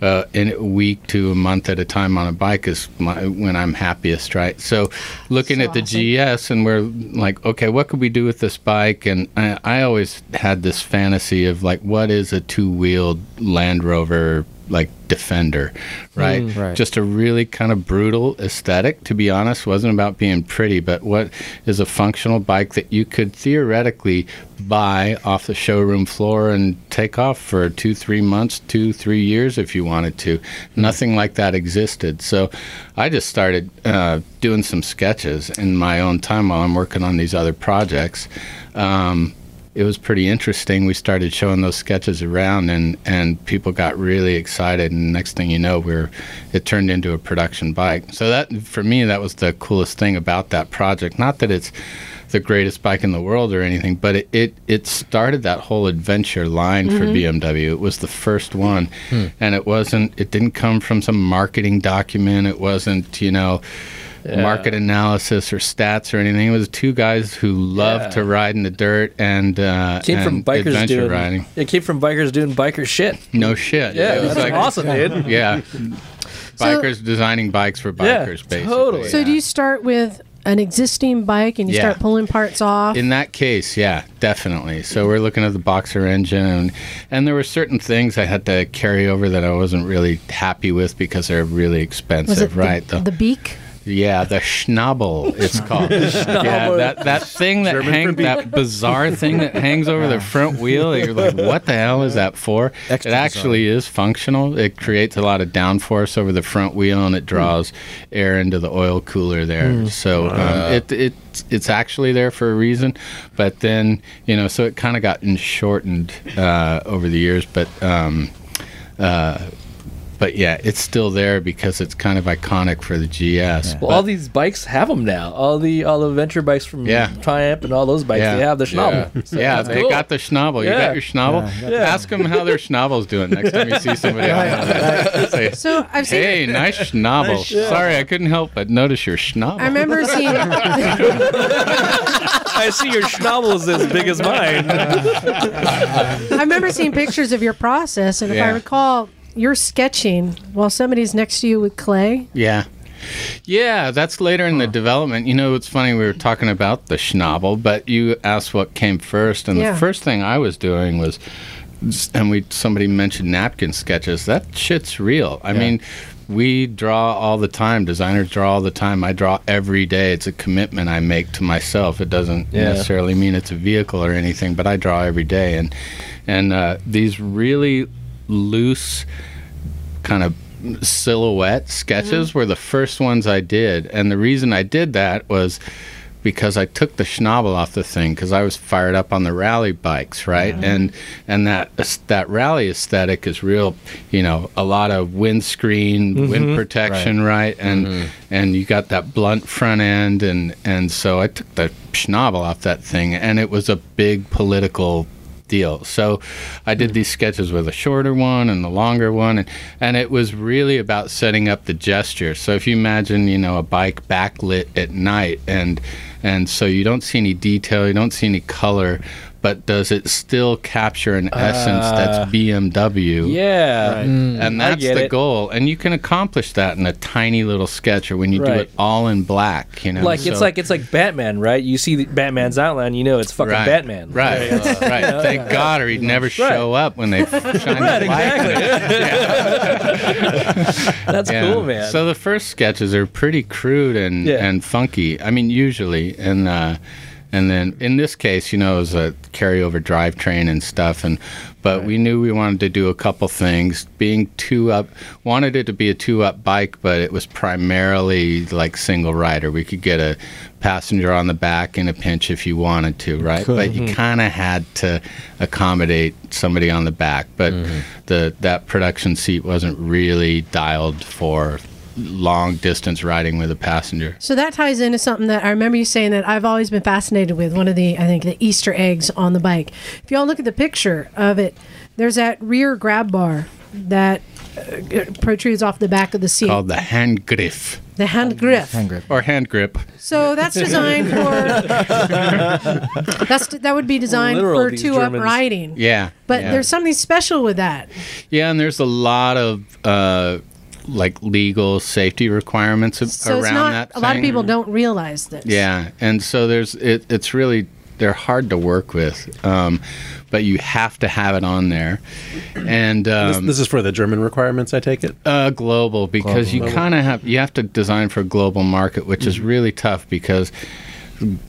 Uh, in a week to a month at a time on a bike is my, when I'm happiest, right? So, looking So at the awesome. GS, and we're like, okay, what could we do with this bike? And I, I always had this fantasy of like, what is a two-wheeled Land Rover like Defender, right? right. Just a really kind of brutal aesthetic. To be honest, wasn't about being pretty, but what is a functional bike that you could theoretically buy off the showroom floor and take off for two, three months, two, three years if you wanted to. Nothing like that existed. So I just started uh, doing some sketches in my own time while I'm working on these other projects. Um, it was pretty interesting. We started showing those sketches around, and, and people got really excited. And next thing you know, we're it turned into a production bike. So that for me, that was the coolest thing about that project. Not that it's the greatest bike in the world or anything, but it it, it started that whole adventure line for mm-hmm. BMW. It was the first one, hmm. and it wasn't. It didn't come from some marketing document. It wasn't you know market analysis or stats or anything. It was two guys who loved Yeah. to ride in the dirt and uh, Came from bikers adventure doing. riding. It came from bikers doing biker shit. No shit. Yeah, it was that's like awesome, dude. yeah, bikers designing bikes for Yeah, bikers, basically. totally. So do you start with an existing bike and you Yeah. start pulling parts off? In that case, yeah, definitely. So we're looking at the boxer engine, and, and there were certain things I had to carry over that I wasn't really happy with because they're really expensive, Was it right? the, the beak? Yeah, the schnabel, it's called. yeah, that, that thing that hangs, that bizarre thing that hangs over the front wheel. You're like, what the hell is that for? Extra it actually is functional. It creates a lot of downforce over the front wheel, and it draws air into the oil cooler there. So um, it it it's actually there for a reason. But then you know, so it kind of gotten shortened uh, over the years, but. Um, uh, but yeah, it's still there because it's kind of iconic for the GS. Well, all these bikes have them now. All the all the venture bikes from Yeah. Triumph and all those bikes, Yeah. they have the schnabel. So yeah, they cool. got the schnabel. You Yeah. got your schnabel? Yeah. Ask them how their schnabel's doing next time you see somebody else. Say, So I've seen. hey, nice schnabel. Sorry, I couldn't help but notice your schnabel. I remember seeing. I see your schnabel is as big as mine. I remember seeing pictures of your process, and if I recall, you're sketching while somebody's next to you with clay. Yeah. Yeah, that's later in the development. You know, it's funny, we were talking about the schnabel, but you asked what came first. And Yeah. the first thing I was doing was, and we somebody mentioned napkin sketches. That shit's real. I mean, we draw all the time. Designers draw all the time. I draw every day. It's a commitment I make to myself. It doesn't Yeah. necessarily mean it's a vehicle or anything, but I draw every day. And and uh, these really loose kind of silhouette sketches mm-hmm. were the first ones I did. And the reason I did that was because I took the schnabel off the thing because I was fired up on the rally bikes, right? And and that that rally aesthetic is real, you know, a lot of windscreen, mm-hmm. wind protection, right? And mm-hmm. and you got that blunt front end and and so I took the schnabel off that thing and it was a big political deal. So I did hmm. these sketches with a shorter one and the longer one and, and it was really about setting up the gesture. So if you imagine, you know, a bike backlit at night and and so you don't see any detail, you don't see any color, but does it still capture an essence that's BMW? Yeah. And that's the it. goal. And you can accomplish that in a tiny little sketch or when you do it all in black, you know. Like it's like it's like Batman, right? You see the Batman's outline, you know it's fucking right. Batman. Right, right. Thank God, or he'd never show up when they shine Right, the light. That's Yeah. cool, man. So the first sketches are pretty crude and Yeah. and funky. I mean, usually, and uh, and then in this case, you know, it was a carryover drivetrain and stuff, and but we knew we wanted to do a couple things. Being two up, wanted it to be a two up bike, but it was primarily like single rider. We could get a passenger on the back in a pinch if you wanted to, right? But you kind of mm-hmm. had to accommodate somebody on the back. But mm-hmm. the that production seat wasn't really dialed for long distance riding with a passenger. So that ties into something that I remember you saying that I've always been fascinated with. One of the, I think, the Easter eggs on the bike. If y'all look at the picture of it, there's that rear grab bar that uh, protrudes off the back of the seat. Called the hand grip the hand grip. Hand grip. or hand grip. So that's designed for. that's that would be designed Literal, for these two up riding. Yeah. But yeah. there's something special with that. yeah, and there's a lot of uh, like legal safety requirements a- So around it's not. that. A lot of people don't realize this. Yeah, and so there's it, it's really they're hard to work with, um, but you have to have it on there, and This, um, this is for the German requirements, I take it. uh, global because you kind of have you have to design for a global market, which is really tough because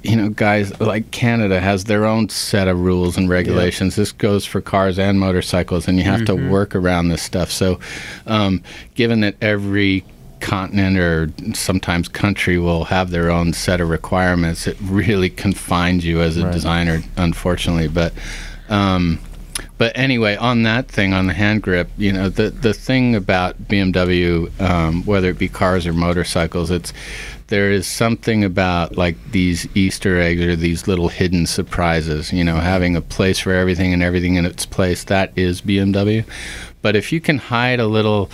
you know guys like Canada has their own set of rules and regulations. This goes for cars and motorcycles, and you have to work around this stuff. So, um, given that every continent or sometimes country will have their own set of requirements, it really confines you as a designer, unfortunately. But um, but anyway, on that thing, on the hand grip, you know, the the thing about BMW, um, whether it be cars or motorcycles, it's there is something about like these Easter eggs or these little hidden surprises. You know, having a place for everything and everything in its place. That is BMW. But if you can hide a little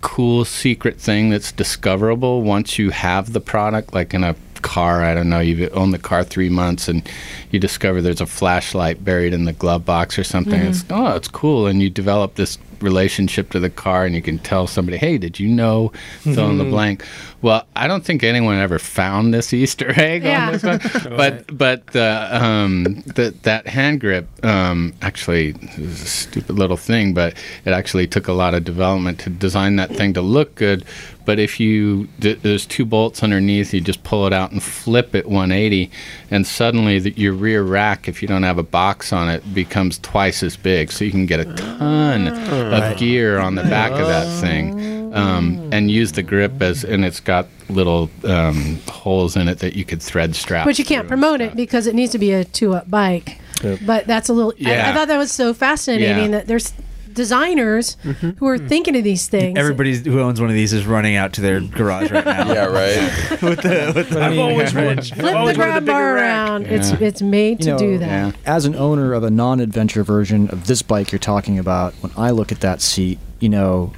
cool secret thing that's discoverable once you have the product, like in a car. I don't know. You've owned the car three months and you discover there's a flashlight buried in the glove box or something. Mm-hmm. It's oh, it's cool, and you develop this relationship to the car, and you can tell somebody, hey, did you know? Fill in the blank. Well, I don't think anyone ever found this Easter egg Yeah. on this one, but but the um the, that hand grip um actually is a stupid little thing, but it actually took a lot of development to design that thing to look good. But if you there's two bolts underneath, you just pull it out and flip it 180, and suddenly the, your rear rack, if you don't have a box on it, becomes twice as big. So you can get a ton of gear on the back of that thing, um, and use the grip as, and it's got little um, holes in it that you could thread strap. But you can't promote it because it needs to be a two up bike. But that's a little. I, I thought that was so fascinating Yeah. that there's designers mm-hmm. who are mm. thinking of these things. Everybody who owns one of these is running out to their garage right now. Yeah, right. with the, with the, I've always Flip the grab bar around. It's it's made to You know, do that. Yeah. As an owner of a non-adventure version of this bike you're talking about, when I look at that seat, you know,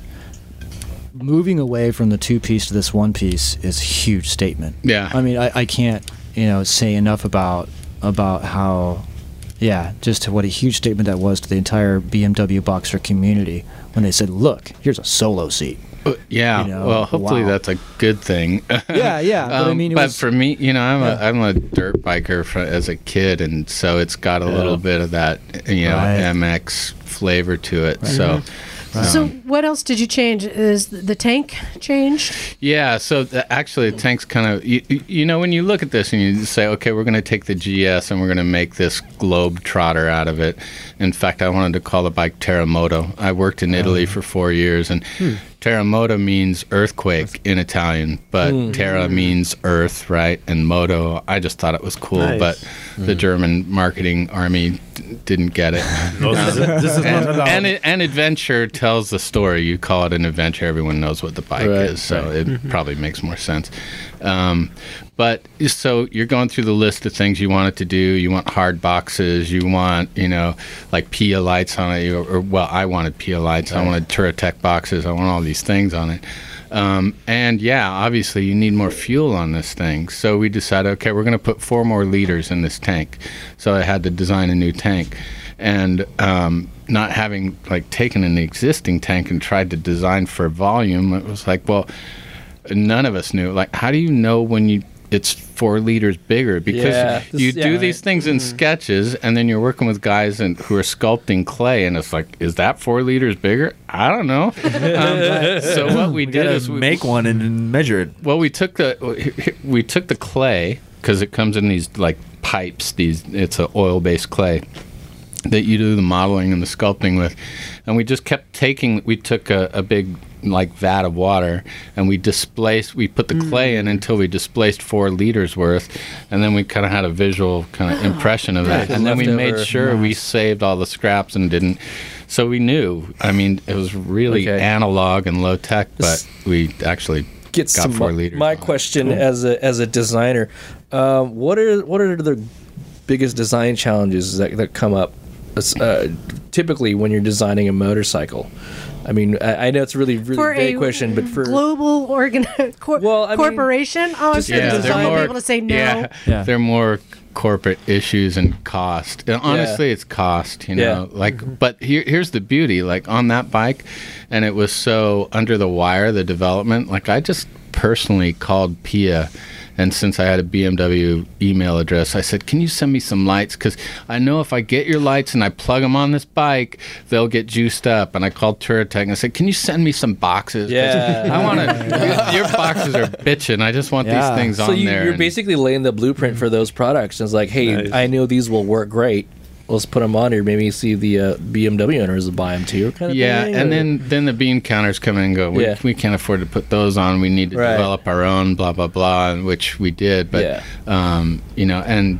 moving away from the two piece to this one piece is a huge statement. Yeah. I mean, I, I can't, you know, say enough about about how, yeah, just to what a huge statement that was to the entire BMW Boxer community when they said, "Look, here's a solo seat." Uh, Yeah. You know, well, hopefully wow. that's a good thing. Yeah, yeah, but I Um, mean, but was- for me, you know, I'm Yeah. a I'm a dirt biker fr as a kid, and so it's got a little bit of that, you know, Right. MX flavor to it. So. So um, what else did you change? Is the tank changed? Yeah, so the, actually, the tank's kind of you, you know when you look at this and you say, okay, we're going to take the GS and we're going to make this globe trotter out of it. In fact, I wanted to call the bike Terremoto. I worked in Italy for four years, and Terremoto means earthquake in Italian, but hmm. Terra hmm. means earth, right? And moto, I just thought it was cool, Nice. but the hmm. German marketing army d- didn't get it. this is, this is and, and, it, and adventure tells the story. You call it an adventure, everyone knows what the bike Right, is, so it mm-hmm. probably makes more sense. Um, but so you're going through the list of things you want it to do. You want hard boxes. You want you know like PIAA lights on it, or, or well, I wanted PIAA lights. I wanted Touratech boxes. I want all these things on it. Um, and yeah, obviously you need more fuel on this thing. So we decided, okay, we're going to put four more liters in this tank. So I had to design a new tank, and um, not having like taken an existing tank and tried to design for volume, it was like, well, none of us knew. Like, how do you know when you it's four liters bigger? Because Yeah, this- you yeah, do right. these things in sketches, and then you're working with guys and who are sculpting clay, and it's like, is that four liters bigger? I don't know. um, so what we, we did gotta is we, make one and measure it. well, we took the we took the clay because it comes in these like pipes. These it's an oil based clay that you do the modeling and the sculpting with, and we just kept taking. We took a, a big like vat of water and we displaced we put the clay in until we displaced four liters worth and then we kind of had a visual kind of impression of that and then we made sure we saved all the scraps and didn't so we knew. I mean it was really Okay. analog and low tech but we actually Gets got to four liters my question as a as a designer, um, what are what are the biggest design challenges that that come up? Uh, typically, when you're designing a motorcycle, I mean, I, I know it's a really really For vague a question, but for global organ cor- Well, I mean, corporation, oh, I'm just- sure Yeah, the they're design will be more- able to say no. Yeah, Yeah. they're more corporate issues and cost. And honestly, it's cost. You know, Yeah. like, but here, here's the beauty. Like on that bike, and it was so under the wire the development. Like I just personally called PIAA. And since I had a BMW email address, I said, "Can you send me some lights? Because I know if I get your lights and I plug them on this bike, they'll get juiced up." And I called Touratech and I said, "Can you send me some boxes? Yeah. I want to. your boxes are bitching. I just want Yeah. these things so on you, there." you're and- basically laying the blueprint for those products. And it's like, hey, Nice. I know these will work great. Let's put them on here. Maybe you see the uh, BMW owners buy them too. Kind of Yeah, thing, and or- then then the bean counters come in and go. We, Yeah. we can't afford to put those on. We need to Right. develop our own. Blah blah blah, which we did. But Yeah. um, you know, and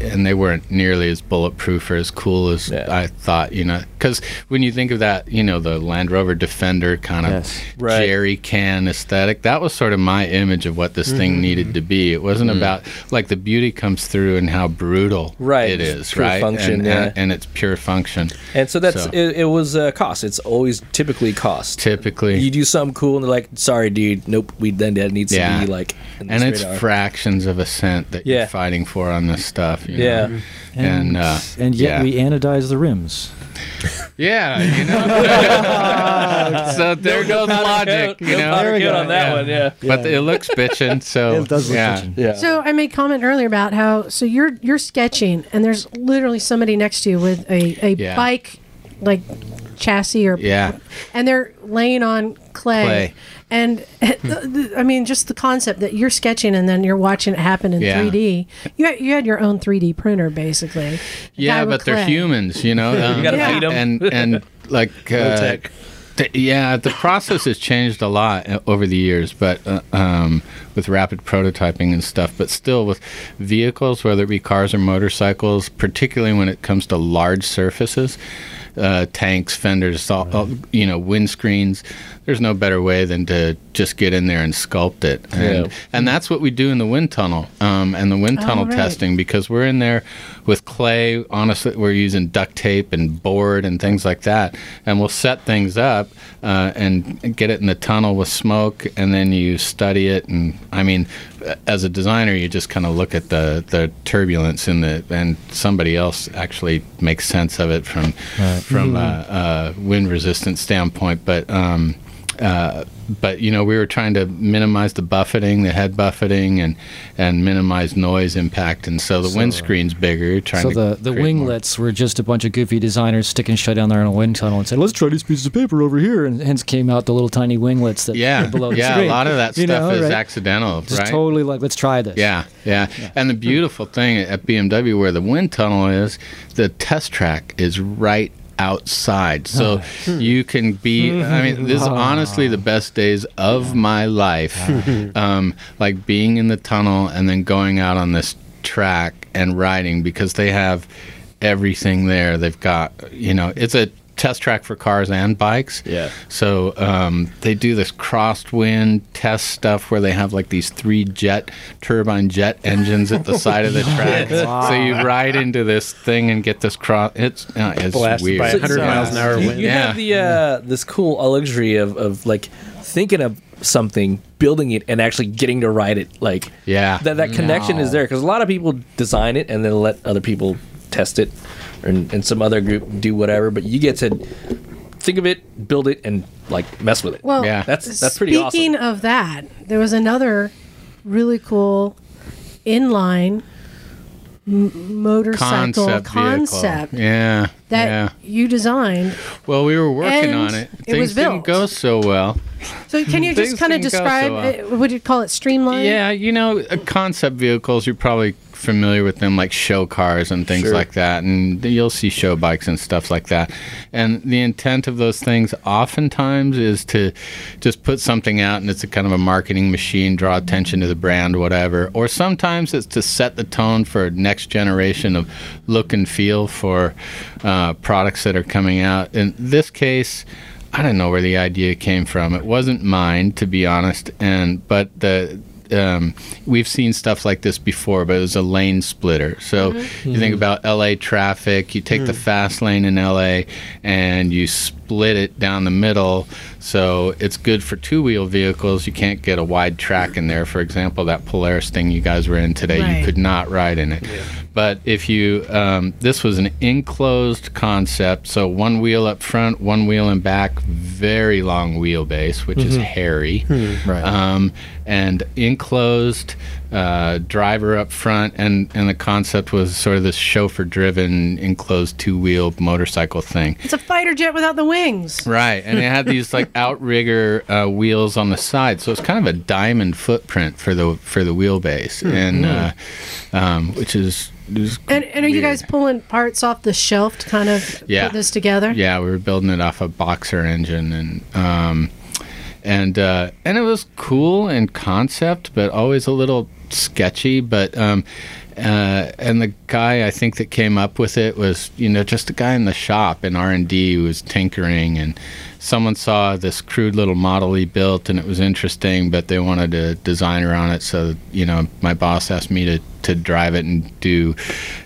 and they weren't nearly as bulletproof or as cool as Yeah. I thought. You know, because when you think of that, you know, the Land Rover Defender kind of Yes. Right. jerry can aesthetic. That was sort of my image of what this Mm-hmm. thing needed to be. It wasn't about like the beauty comes through and how brutal Right, it's is, pure right? function, and, yeah. and, and it's pure function. And so that's So- It, it was uh, cost. It's always typically cost. Typically, You do something cool and they're like, "Sorry, dude, nope. We then that needs Yeah. to be like." and it's radar." fractions of a cent that Yeah. you're fighting for on this stuff. You Yeah. Know? and uh, and yet yeah. we anodize the rims. yeah, you know. so there goes powder logic, coat. you know. powder There we on that one. Yeah. But it looks bitchin', so It does look yeah. bitchin'. Yeah. So I made comment earlier about how so you're you're sketching and there's literally somebody next to you with a, a Yeah. bike like chassis or Yeah. and they're laying on clay. Clay. And I mean, just the concept that you're sketching and then you're watching it happen in Yeah. 3D. You had, you had your own 3D printer, basically. Yeah, with but they're humans, you know. Um, gotta feed 'em. And and like uh, tech. th- yeah, the process has changed a lot uh, over the years, but uh, um, with rapid prototyping and stuff. But still, with vehicles, whether it be cars or motorcycles, particularly when it comes to large surfaces. Uh, tanks, fenders, all, you know, windscreens. There's no better way than to just get in there and sculpt it, and, Yeah. and that's what we do in the wind tunnel um, and the wind tunnel right. testing because we're in there with clay. Honestly, we're using duct tape and board and things like that, and we'll set things up uh, and and get it in the tunnel with smoke, and then you study it. And I mean, as a designer, you just kind of look at the the turbulence in the, and somebody else actually makes sense of it from from a, a wind resistance standpoint. But um, uh, but you know we were trying to minimize the buffeting, the head buffeting, and and minimize noise impact, and so the windscreen's bigger. Trying So to the, the create more- winglets were just a bunch of goofy designers sticking shit down there in a wind tunnel and said, "Let's try these pieces of paper over here," and hence came out the little tiny winglets that Yeah, below the yeah. screen. A lot of that You stuff know, is right? accidental, Just right? totally like, let's try this. Yeah, yeah, And the beautiful thing at BMW, where the wind tunnel is, the test track is right outside. So you can be, I mean, this is honestly the best days of my life. Um, like being in the tunnel and then going out on this track and riding because they have everything there. They've got, you know, it's a test track for cars and bikes. Yeah. So um, they do this crosswind test stuff where they have like these three jet turbine jet engines at the side of the track. So you ride into this thing and get this cross. It's uh, it's Blasted weird. by 100 Yeah. miles an hour You, wind. you Yeah. have the uh, this cool luxury of, of like thinking of something, building it, and actually getting to ride it. Like Yeah. that that connection is there because a lot of people design it and then let other people test it, or, and some other group do whatever. But you get to think of it, build it, and like mess with it. Well, Yeah. that's that's pretty awesome. Speaking awesome. of that, there was another really cool inline m- motorcycle Concept, concept. Yeah. that yeah. you designed. Well, we were working on it. it Things was didn't go so well. So can you just kind of didn't so describe? well. uh, would you call it streamlined? Yeah, you know, uh, concept vehicles, you're probably familiar with them, like show cars and things Sure. like that. And you'll see show bikes and stuff like that. And the intent of those things oftentimes is to just put something out and it's a kind of a marketing machine, draw attention to the brand, whatever. Or sometimes it's to set the tone for next generation of look and feel for uh, products that are coming out. In this case, I don't know where the idea came from. It wasn't mine, to be honest. And but the um, we've seen stuff like this before, but it was a lane splitter. So mm-hmm. you think mm-hmm. about LA traffic, you take the mm. fast lane in LA and you split it down the middle. So it's good for two wheel vehicles. You can't get a wide track in there. For example, that Polaris thing you guys were in today, Right. you could not ride in it. But if you, um, this was an enclosed concept, so one wheel up front, one wheel in back, very long wheelbase, which is hairy, Right. um, and enclosed uh, driver up front, and and the concept was sort of this chauffeur-driven enclosed two-wheel motorcycle thing. It's a fighter jet without the wings. Right, and it had these like outrigger uh, wheels on the side, so it's kind of a diamond footprint for the for the wheelbase, and uh, um, which is, And, and are you guys pulling parts off the shelf to kind of Yeah. put this together? Yeah, we were building it off a boxer engine, and um, and uh, and it was cool in concept, but always a little sketchy. But um, uh, and the guy I think that came up with it was you know just a guy in the shop in R and D who was tinkering, and someone saw this crude little model he built, and it was interesting, but they wanted a designer on it, so you know my boss asked me to to drive it and do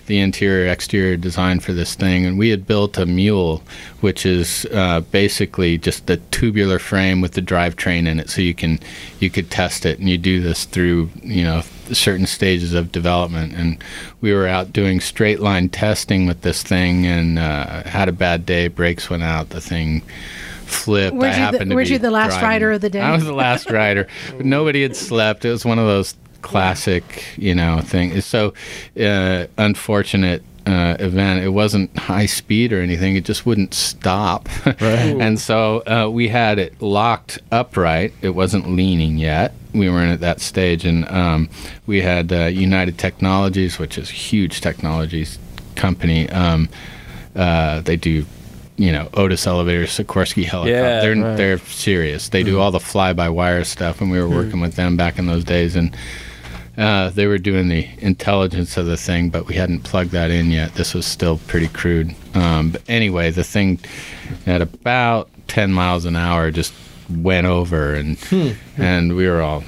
the interior exterior design for this thing. And we had built a mule which is uh, basically just a tubular frame with the drivetrain in it. So you can you could test it and you do this through you know certain stages of development. And we were out doing straight line testing with this thing and uh, had a bad day brakes went out the thing flipped Weren't I you the- happened to weren't you the last driving. rider of the day? I was the last rider but nobody had slept it was one of those classic, you know, things. So uh, unfortunate uh, event. It wasn't high speed or anything. It just wouldn't stop. Right. and so uh, we had it locked upright. It wasn't leaning yet. We weren't at that stage, and um, we had uh, United Technologies, which is a huge technologies company. Um, uh, they do. You know, Otis elevators, Sikorsky helicopter. Yeah, they're right. they're serious. They do all the fly-by-wire stuff, and we were working with them back in those days. And Uh, they were doing the intelligence of the thing, but we hadn't plugged that in yet. This was still pretty crude. Um, but anyway, the thing at about 10 miles an hour just went over, and and we were all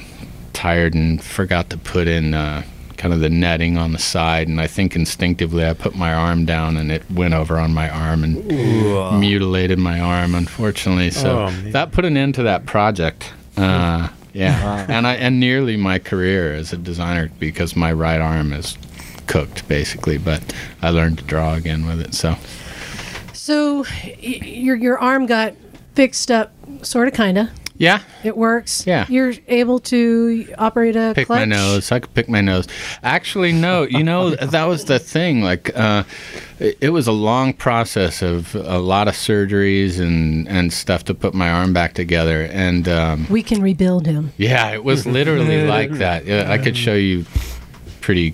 tired and forgot to put in uh, kind of the netting on the side. And I think instinctively I put my arm down, and it went over on my arm and mutilated my arm, unfortunately. So Oh, that put an end to that project. Uh, yeah, and I and nearly my career as a designer because my right arm is cooked basically. But I learned to draw again with it. So So y- your your arm got fixed up, sort of, kind of. Yeah, It works. Yeah. You're able to operate a pick clutch. my nose. I could pick my nose. Actually, no. You know that was the thing. Like, uh, it, it was a long process of a lot of surgeries and and stuff to put my arm back together. And um, We can rebuild him. yeah, it was literally like that. Yeah, I could show you pretty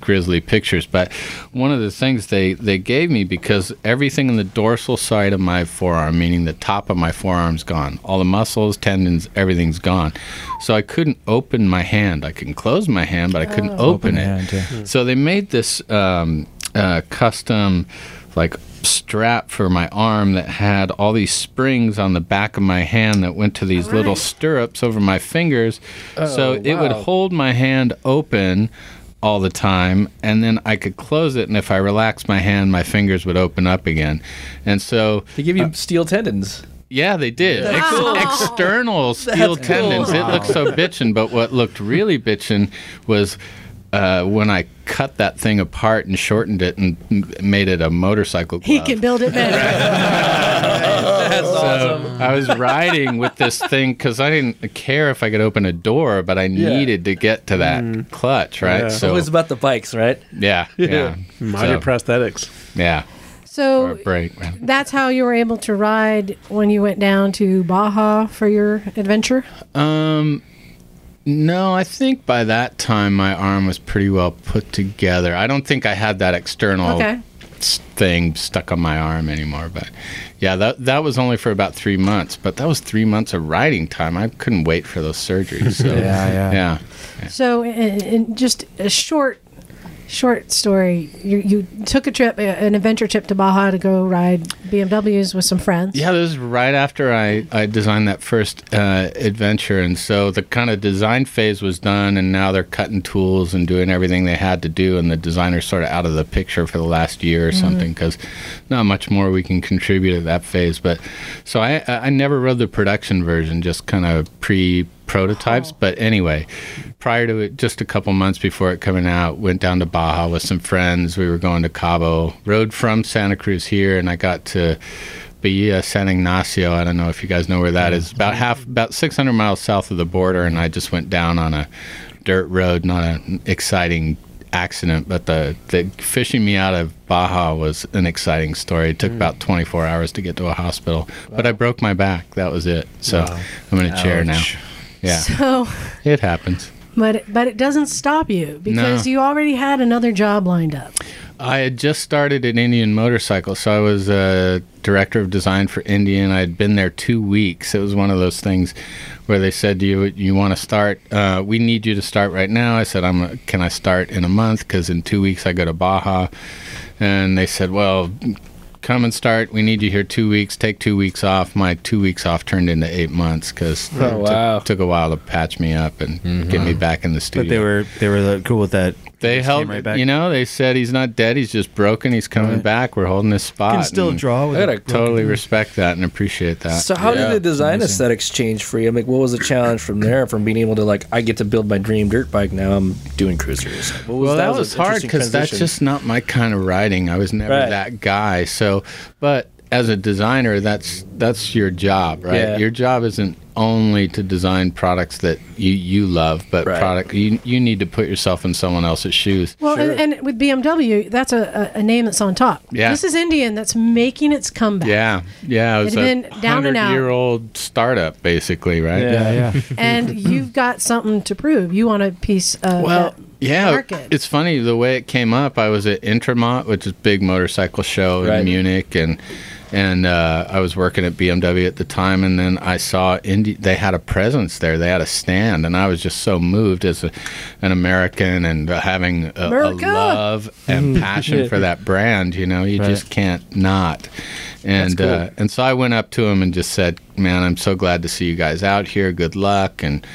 grisly pictures, but one of the things they they gave me because everything in the dorsal side of my forearm, meaning the top of my forearm's gone, all the muscles, tendons, everything's gone. So I couldn't open my hand. I can close my hand, but I couldn't open, Open it. hand, yeah. So they made this um, uh, custom, like strap for my arm that had all these springs on the back of my hand that went to these little stirrups over my fingers. so it would hold my hand open all the time and then I could close it and if I relaxed my hand my fingers would open up again. And so They give you uh, steel tendons. yeah, they did. Ex- external steel That's tendons. cool. It looked so bitchin', but what looked really bitchin' was uh, when I cut that thing apart and shortened it and m- made it a motorcycle glove. He can build it better. That's so I was riding with this thing because I didn't care if I could open a door, but I Yeah. needed to get to that clutch, right? Yeah. So was about the bikes, right? yeah, yeah, Minor So, prosthetics. yeah. So break. that's how you were able to ride when you went down to Baja for your adventure. Um, no, I think by that time my arm was pretty well put together. I don't think I had that external Okay. thing stuck on my arm anymore. But yeah, that that was only for about three months. But that was three months of riding time. I couldn't wait for those surgeries. So Yeah, yeah. yeah. So, in, in just a short, short story, you, you took a trip, an adventure trip to Baja to go ride BMWs with some friends. Yeah, this is right after I, I designed that first uh, adventure. And so the kind of design phase was done, and now they're cutting tools and doing everything they had to do. And the designer's sort of out of the picture for the last year or something because not much more we can contribute at that phase. But so I, I never rode the production version, just kind of pre prototypes. Oh. But anyway, prior to it, just a couple months before it coming out, went down to Baja with some friends. We were going to Cabo, rode from Santa Cruz here, and I got to Bahia San Ignacio. I don't know if you guys know where that is. About mm-hmm. half, about 600 miles south of the border, and I just went down on a dirt road. Not an exciting accident, but the, the fishing me out of Baja was an exciting story. It took mm. about 24 hours to get to a hospital, but I broke my back. That was it. So I'm in a chair now. Yeah, So, it happens. but but it doesn't stop you because No. you already had another job lined up. I had just started at Indian Motorcycle, so I was a director of design for Indian. I had been there two weeks. It was one of those things where they said, "Do you you want to start? Uh, we need you to start right now." I said, "I'm. Can I start in a month? Because in two weeks I go to Baja." And they said, "Well." Come and start. We need you here two weeks. Take two weeks off. My two weeks off turned into eight months because Oh, it took, wow. took a while to patch me up and get me mm-hmm. back in the studio. But they were they were cool with that. They Just held, came right back. you know, they said he's not dead. He's just broken. He's coming Right. back. We're holding his spot. can still draw with I a gotta Totally hand. respect that and appreciate that. So how Yeah, did the design amazing. aesthetics change for you? I'm like, what was the challenge from there? From being able to like, I get to build my dream dirt bike. Now I'm doing cruisers. What well, that an was hard because that's just not my kind of riding. I was never Right. that guy. So, but as a designer, that's that's your job, right? Yeah. Your job isn't only to design products that you you love, but Right. product you you need to put yourself in someone else's shoes. Well, and, and with BMW, that's a, a, a name that's on top. Yeah. This is Indian that's making its comeback. Yeah, yeah. It was It a been down and out. hundred-year-old startup, basically, right? Yeah. Yeah, yeah. and you've got something to prove. You want a piece of Well, that yeah, market. it's funny the way it came up. I was at Intermot, which is a big motorcycle show Right. in Munich, and and uh, I was working at BMW at the time, and then I saw Indi- they had a presence there. They had a stand, and I was just so moved as a, an American and having a, a love and passion for that brand. You know, you just can't not. And uh, and so I went up to him and just said, "Man, I'm so glad to see you guys out here. Good luck." And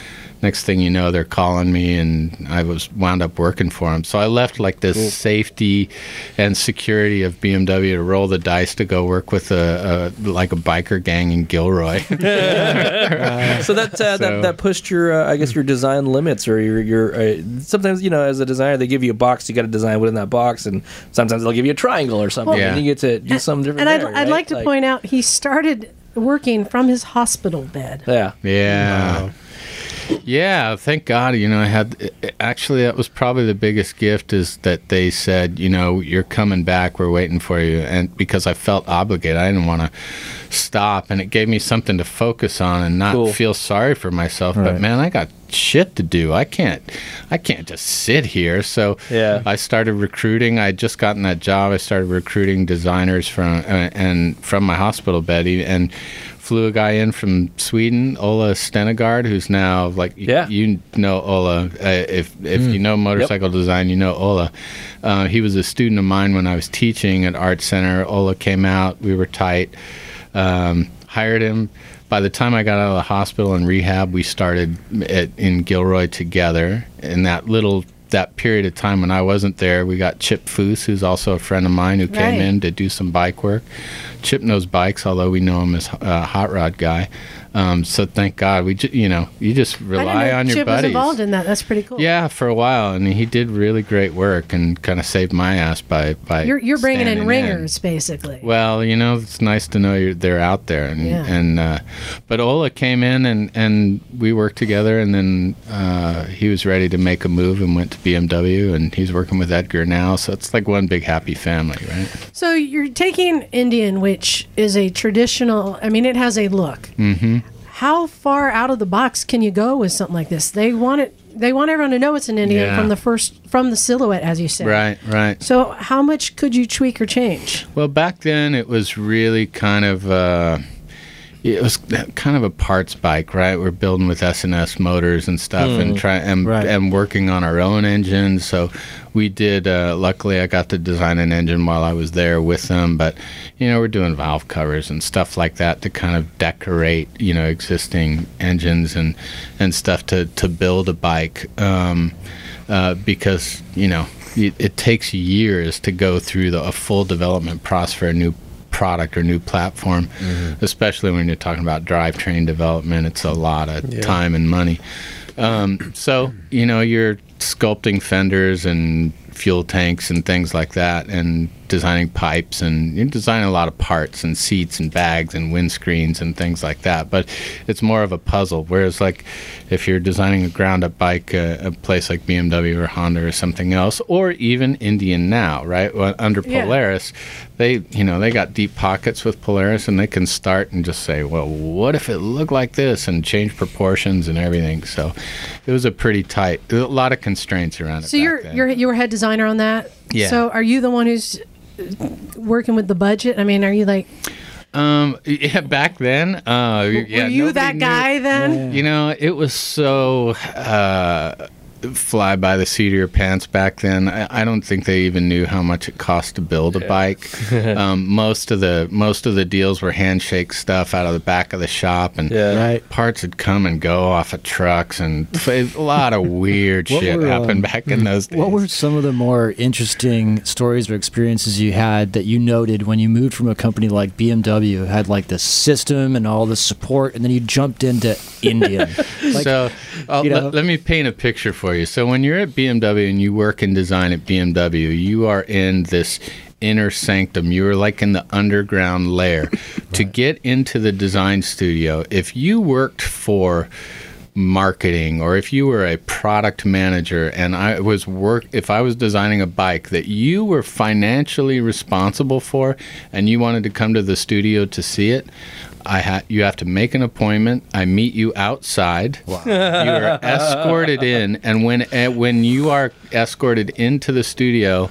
next thing you know, they're calling me, and I was wound up working for them. So I left like this safety and security of BMW to roll the dice to go work with a, a like a biker gang in Gilroy. so that uh, So- that that pushed your uh, I guess your design limits or your your uh, sometimes you know as a designer they give you a box you got to design within that box and sometimes they'll give you a triangle or something Yeah. and you get to do something different. And I'd, there, I'd like to point out he started working from his hospital bed. Yeah. Yeah. Yeah, thank God. You know, I had actually that was probably the biggest gift is that they said, you know, you're coming back. We're waiting for you, and because I felt obligated, I didn't want to stop, and it gave me something to focus on and not Cool. feel sorry for myself. But man, I got shit to do. I can't, I can't just sit here. So Yeah. I started recruiting. I had just gotten that job. I started recruiting designers from uh, and from my hospital bed, and flew a guy in from Sweden, Ola Stenegard, who's now like Yeah. you know Ola. Uh, if if you know motorcycle design, you know Ola. Uh, he was a student of mine when I was teaching at Art Center. Ola came out. We were tight. Um, hired him. By the time I got out of the hospital and rehab, we started at, in Gilroy together. In that little that period of time when I wasn't there, we got Chip Foose, who's also a friend of mine, who came in to do some bike work. Chip knows bikes, although we know him as a hot rod guy. Um, so thank God we, ju- you know, you just rely on your Chip was involved in that. That's pretty cool. Yeah, for a while, and he did really great work and kind of saved my ass by by. You're, you're bringing in ringers, basically. Well, you know, it's nice to know you're they're out there, and Yeah. and uh, but Ola came in and and we worked together, and then uh, he was ready to make a move and went to BMW, and he's working with Edgar now, so it's like one big happy family, right? So you're taking Indian, which is a traditional. I mean, it has a look. Mm-hmm. How far out of the box can you go with something like this? They want it. They want everyone to know it's an Indian Yeah. from the first from the silhouette, as you said. Right, right. So how much could you tweak or change? Well, back then it was really kind of uh, it was kind of a parts bike, right? We're building with S&S motors and stuff, and try and Right. and working on our own engines. So we did. Uh, luckily, I got to design an engine while I was there with them. But you know, we're doing valve covers and stuff like that to kind of decorate, you know, existing engines and and stuff to to build a bike. Um, uh, because you know it, it takes years to go through the, a full development process for a new product or new platform, especially when you're talking about drivetrain development. It's a lot of time and money. Um, so you know you're sculpting fenders and fuel tanks and things like that, and designing pipes and you're designing a lot of parts and seats and bags and windscreens and things like that. But it's more of a puzzle. Whereas like if you're designing a ground up bike, uh, a place like BMW or Honda or something else, or even Indian now, right? Well, under Yeah. They you know they got deep pockets with Polaris and they can start and just say, well, what if it looked like this and change proportions and everything. So it was a pretty tight, a lot of constraints around it. So you're then. you're you were head designer on that. Yeah. So are you the one who's uh, working with the budget? I mean, are you like Um, yeah, back then, uh, yeah, were you that knew- guy then? You know, it was so uh, fly by the seat of your pants back then. I, I don't think they even knew how much it cost to build a bike. um, most of the most of the deals were handshake stuff out of the back of the shop, and Yeah. Right. parts would come and go off of trucks, and a lot of weird shit were, happened um, back in those days. What were some of the more interesting stories or experiences you had that you noted when you moved from a company like BMW, had like the system and all the support, and then you jumped into Indian? Like, so I'll- you know- let, let me paint a picture for you. So when you're at BMW and you work in design at BMW, you are in this inner sanctum. You are like in the underground layer. To get into the design studio, if you worked for marketing or if you were a product manager and I was work if I was designing a bike that you were financially responsible for and you wanted to come to the studio to see it I ha- you have to make an appointment. I meet you outside. You are escorted in and when uh, when you are escorted into the studio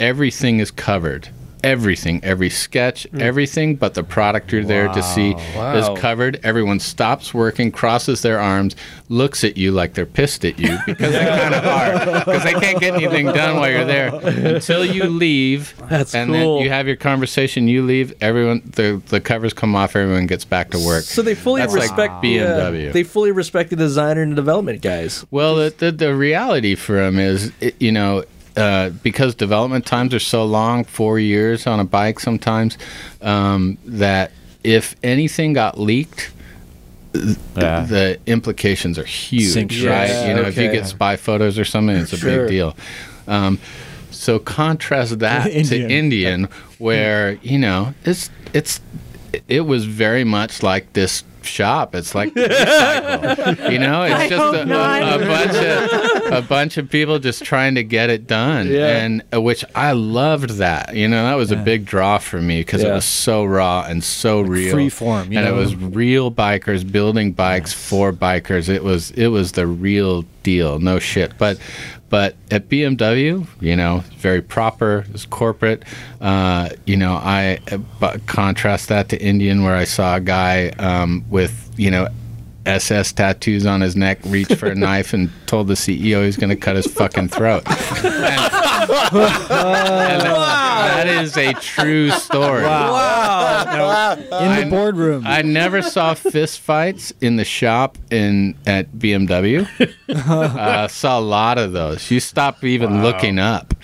everything is covered everything, every sketch, everything but the product you're there to see Wow. is covered. Everyone stops working, crosses their arms, looks at you like they're pissed at you because they kind of are because they can't get anything done while you're there until you leave. That's and cool. then you have your conversation. You leave. Everyone the the covers come off. Everyone gets back to work. So they fully That's like respect the, uh, BMW. they fully respect the designer and the development guys. Well, the, the, the reality for them is, it, you know, uh, because development times are so long, four years on a bike sometimes, um, that if anything got leaked, Yeah. the implications are huge, Sink right? Yeah, you know, if you get spy photos or something, it's a Sure. big deal. Um, so contrast that to Indian. Indian, where you know it's it's it was very much like this shop. It's like recycle. you know, it's I just a, a, a bunch of a bunch of people just trying to get it done, Yeah. and uh, which I loved that. You know, that was a big draw for me because it was so raw and so real, free form, and know? it was real bikers building bikes for bikers. It was it was the real deal, no shit. But but at BMW, you know, very proper, it's corporate. Uh, you know, I uh, but contrast that to Indian, where I saw a guy um, with you know. SS tattoos on his neck, reached for a knife and told the CEO he's going to cut his fucking throat. And- and that- that is a true story. in the boardroom. I never saw fist fights in the shop in at BMW. uh, saw a lot of those. You stop even looking up.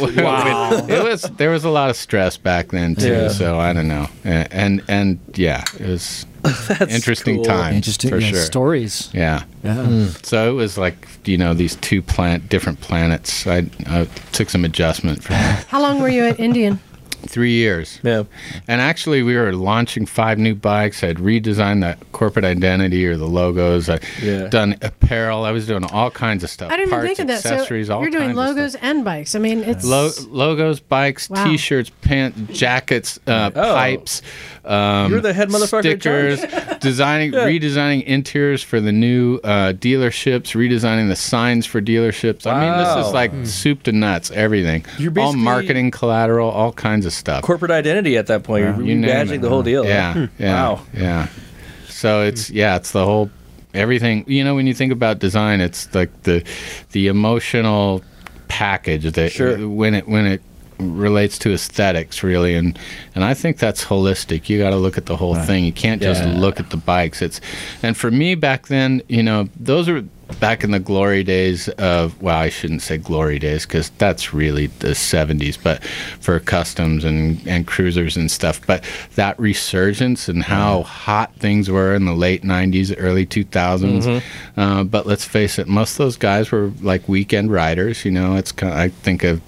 Wow. it was there was a lot of stress back then too. Yeah. So I don't know. And and, and yeah, it was interesting cool. time Interesting for yeah, sure. stories. Yeah. Yeah. Hmm. So it was like you know these two plant different planets. I, I took some adjustment for How long were you at Indian? Three years. Yeah. And actually, we were launching five new bikes. I'd redesigned the corporate identity or the logos. I'd Yeah. done apparel. I was doing all kinds of stuff. I didn't even think of that. So accessories, all you're doing kinds of logos stuff. and bikes. I mean, it's Lo- logos, bikes, Wow. T-shirts, pants, jackets, uh, Oh. pipes. Um, You're the head motherfucker in charge. Stickers, designing, redesigning interiors for the new uh, dealerships, redesigning the signs for dealerships. I mean, this is like soup to nuts, everything. You're all marketing, collateral, all kinds of stuff. Corporate identity at that point. You're You name rebadging it. the whole deal. Yeah, Hmm. yeah, Wow. yeah. So it's yeah, it's the whole everything. You know, when you think about design, it's like the the emotional package that Sure. when it when it relates to aesthetics really and and I think that's holistic you got to look at the whole thing you can't just Yeah. look at the bikes it's and for me back then you know those are back in the glory days of well I shouldn't say glory days cuz that's really the 70s but for customs and and cruisers and stuff. But that resurgence and how hot things were in the late 90s early 2000s uh, but let's face it most of those guys were like weekend riders you know? It's kind of, I think of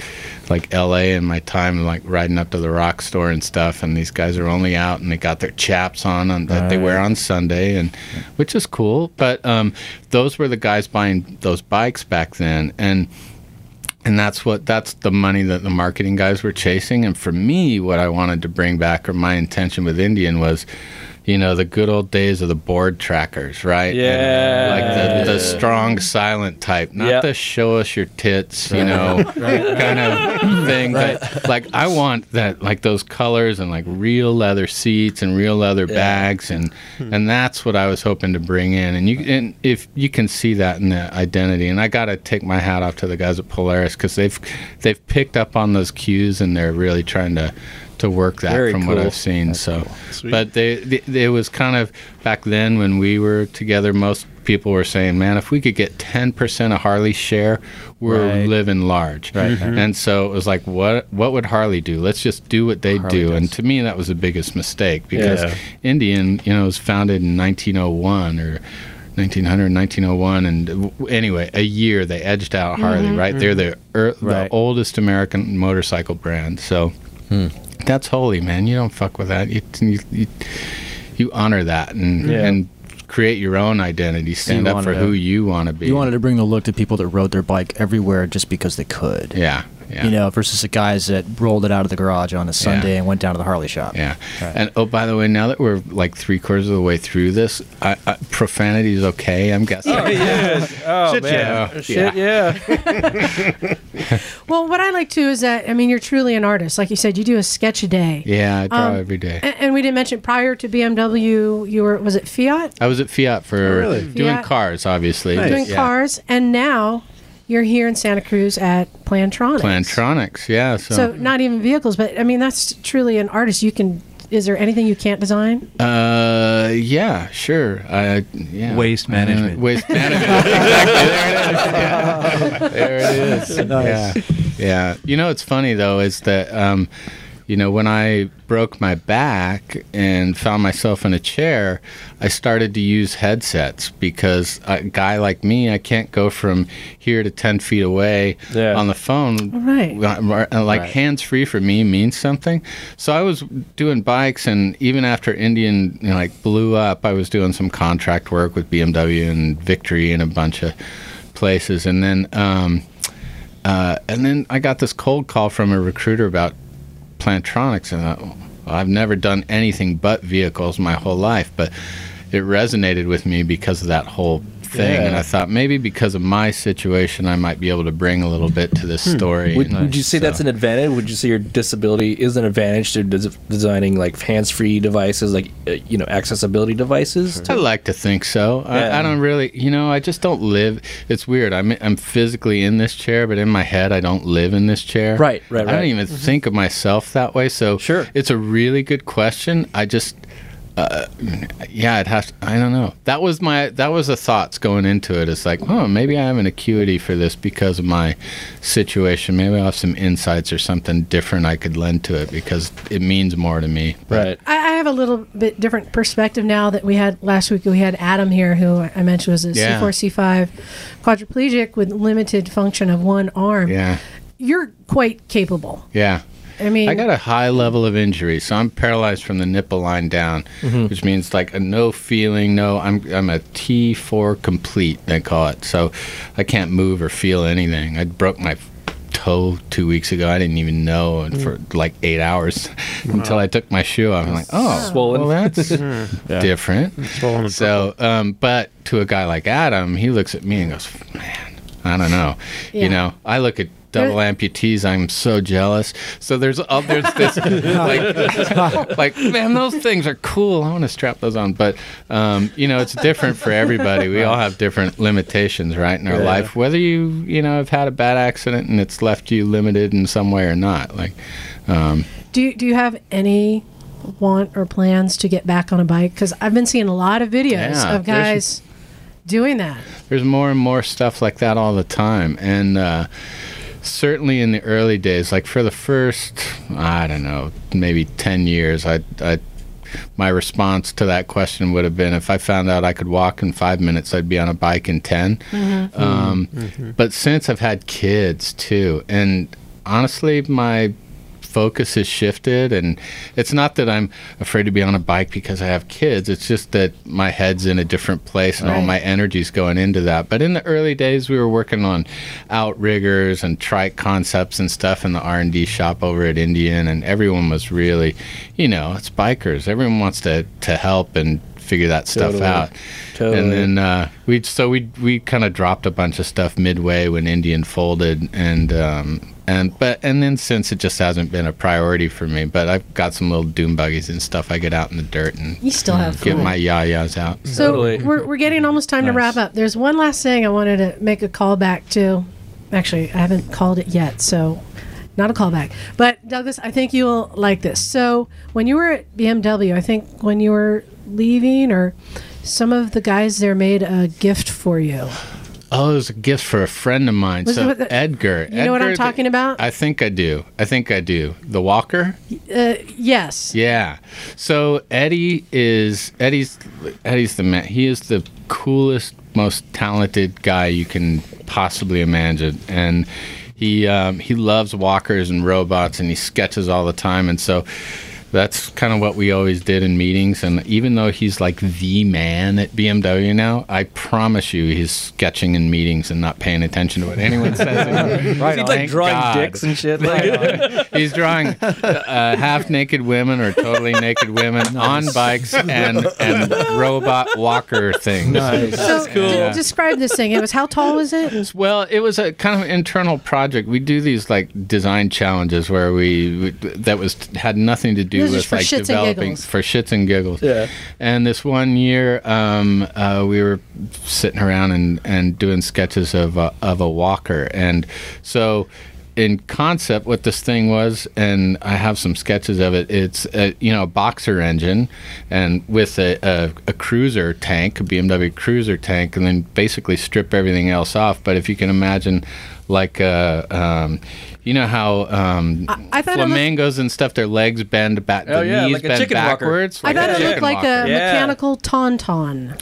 like LA and my time like riding up to the rock store and stuff and these guys are only out and they got their chaps on, on that they wear on Sunday and which is cool. But um, those were the guys buying those bikes back then and and that's what that's the money that the marketing guys were chasing. And for me what i wanted to bring back or my intention with indian was you know the good old days of the board trackers right? Yeah. like the, the strong silent type not Yep. the show us your tits you know kind of thing but like i want that like those colors and like real leather seats and real leather bags and hmm. and that's what i was hoping to bring in. And you and if you can see that in the identity and i gotta take my hat off to the guys at polaris because they've they've picked up on those cues and they're really trying to to work that Very from what i've seen so. but they, they it was kind of back then when we were together most people were saying man if we could get 10% of harley's share we're Right. living large. Right. and so it was like what what would harley do? Let's just do what they Harley do. and to me that was the biggest mistake because Yeah. indian you know was founded in 1901 or 1900 1901 and anyway a year they edged out harley right? They're the, er, the oldest american motorcycle brand so that's holy man. You don't fuck with that. You you, you, you honor that and Yeah. and create your own identity. Stand you up for wanted who you want to be. You wanted to bring the look to people that rode their bike everywhere just because they could. yeah Yeah. You know, versus the guys that rolled it out of the garage on a Sunday and went down to the Harley shop. Yeah. And oh, by the way, now that we're like three quarters of the way through this, I, I, profanity is okay. I'm guessing. Oh, yeah. Oh, Shit, man. yeah. Shit, yeah. Well, what I like too is that I mean you're truly an artist. Like you said, you do a sketch a day. Yeah, I draw Um, every day. And, and we didn't mention prior to BMW, you were was it Fiat I was at Fiat for really? doing Fiat. cars, obviously. Nice. doing Yeah. cars, and now you're here in Santa Cruz at Plantronics. Plantronics, yeah. So, So not even vehicles, but I mean that's truly an artist. You can. Is there anything you can't design? uh, yeah, sure. I, yeah. Waste Uh, management. waste management. exactly. There it is. Yeah. There it is. Yeah. Yeah. You know, what's funny though is that, um, you know, when I broke my back and found myself in a chair, I started to use headsets because a guy like me, I can't go from here to 10 feet away Yeah. on the phone. Right. Uh, Like hands free for me means something. So I was doing bikes, and even after Indian you know, like blew up, I was doing some contract work with BMW and Victory and a bunch of places, and then um, uh, and then I got this cold call from a recruiter about Plantronics, and I, I've never done anything but vehicles my whole life, but it resonated with me because of that whole thing, and I thought maybe because of my situation, I might be able to bring a little bit to this story. Would, would you say so- that's an advantage? Would you say your disability is an advantage to des- designing like hands-free devices, like uh, you know, accessibility devices? I like to think so. Yeah. I, I don't really, you know, I just don't live. It's weird. I'm I'm physically in this chair, but in my head, I don't live in this chair. Right, right, right. I don't even think of myself that way. So Sure. it's a really good question. I just. Uh, yeah, I'd have. To, I don't know. That was my. That was the thoughts going into it. It's like, oh, maybe I have an acuity for this because of my situation. Maybe I have some insights or something different I could lend to it because it means more to me. But Right. I, I have a little bit different perspective now that we had last week. We had Adam here, who I mentioned was a Yeah. C4, C5 quadriplegic with limited function of one arm. Yeah. You're quite capable. Yeah. I mean, I got a high level of injury, so I'm paralyzed from the nipple line down, which means like a no feeling, no. I'm I'm a T4 complete, they call it. So I can't move or feel anything. I broke my toe two weeks ago. I didn't even know and for like eight hours until I took my shoe off. I'm like, oh, Swollen. Well, that's different. Swollen So, um, but to a guy like Adam, he looks at me and goes, man, I don't know. Yeah. You know, I look at double amputees. I'm so jealous. So there's oh, there's this like, like man, those things are cool. I want to strap those on, but um, you know, it's different for everybody. We all have different limitations, right, in our Yeah. life. Whether you you know have had a bad accident and it's left you limited in some way or not, like. Um, do you, do you have any want or plans to get back on a bike? Because I've been seeing a lot of videos Yeah, of guys doing that. there's more and more stuff like that all the time and uh, certainly in the early days like for the first i don't know maybe 10 years i i my response to that question would have been if I found out I could walk in five minutes, I'd be on a bike in 10. Um, But since I've had kids too, and honestly, my focus has shifted and it's not that I'm afraid to be on a bike because I have kids. It's just that my head's in a different place and all my energy's going into that. But in the early days we were working on outriggers and trike concepts and stuff in the R&D shop over at Indian and everyone was really you know it's bikers. Everyone wants to to help and figure that stuff Totally. out. Totally. and then uh, we so we we kind of dropped a bunch of stuff midway when Indian folded, and um, and but and then since it just hasn't been a priority for me. But I've got some little dune buggies and stuff. I get out in the dirt and You still have get fun. my yayas out. So Totally. we're, we're getting almost time to wrap up. There's one last thing I wanted to make a call back to. Actually, I haven't called it yet, so not a callback. But Douglas, I think you'll like this. So when you were at BMW, I think when you were leaving, or some of the guys there made a gift for you. Oh, it was a gift for a friend of mine. Was so the- Edgar. You know what I'm Edgar, talking about? I think I do. I think I do. The Walker. Uh, yes. Yeah. So Eddie is Eddie's Eddie's the man. He is the coolest, most talented guy you can possibly imagine, and he um, he loves walkers and robots, and he sketches all the time. And so that's kind of what we always did in meetings. And even though he's like the man at BMW now, I promise you he's sketching in meetings and not paying attention to what anyone says. Right He's like drawing God. dicks and shit. Like, He's drawing uh, half naked women or totally naked women on bikes and, and robot walker things. Nice. So de- describe this thing. It was how tall was it? Well, it was a kind of internal project. We do these like design challenges where we, we that was had nothing to do This is with for like shits and developing giggles. for shits and giggles. Yeah. And this one year, um, uh, we were sitting around and, and doing sketches of a, of a walker, and so. In concept, what this thing was, and I have some sketches of it. It's a, you know a boxer engine, and with a, a, a cruiser tank, a BMW cruiser tank, and then basically strip everything else off. But if you can imagine, like uh, um, you know how um, I thought it looked- flamingos and stuff, their legs bend back, Oh, the yeah, knees like bend chicken walker. backwards. I thought it looked chicken like a. Yeah. mechanical tauntaun.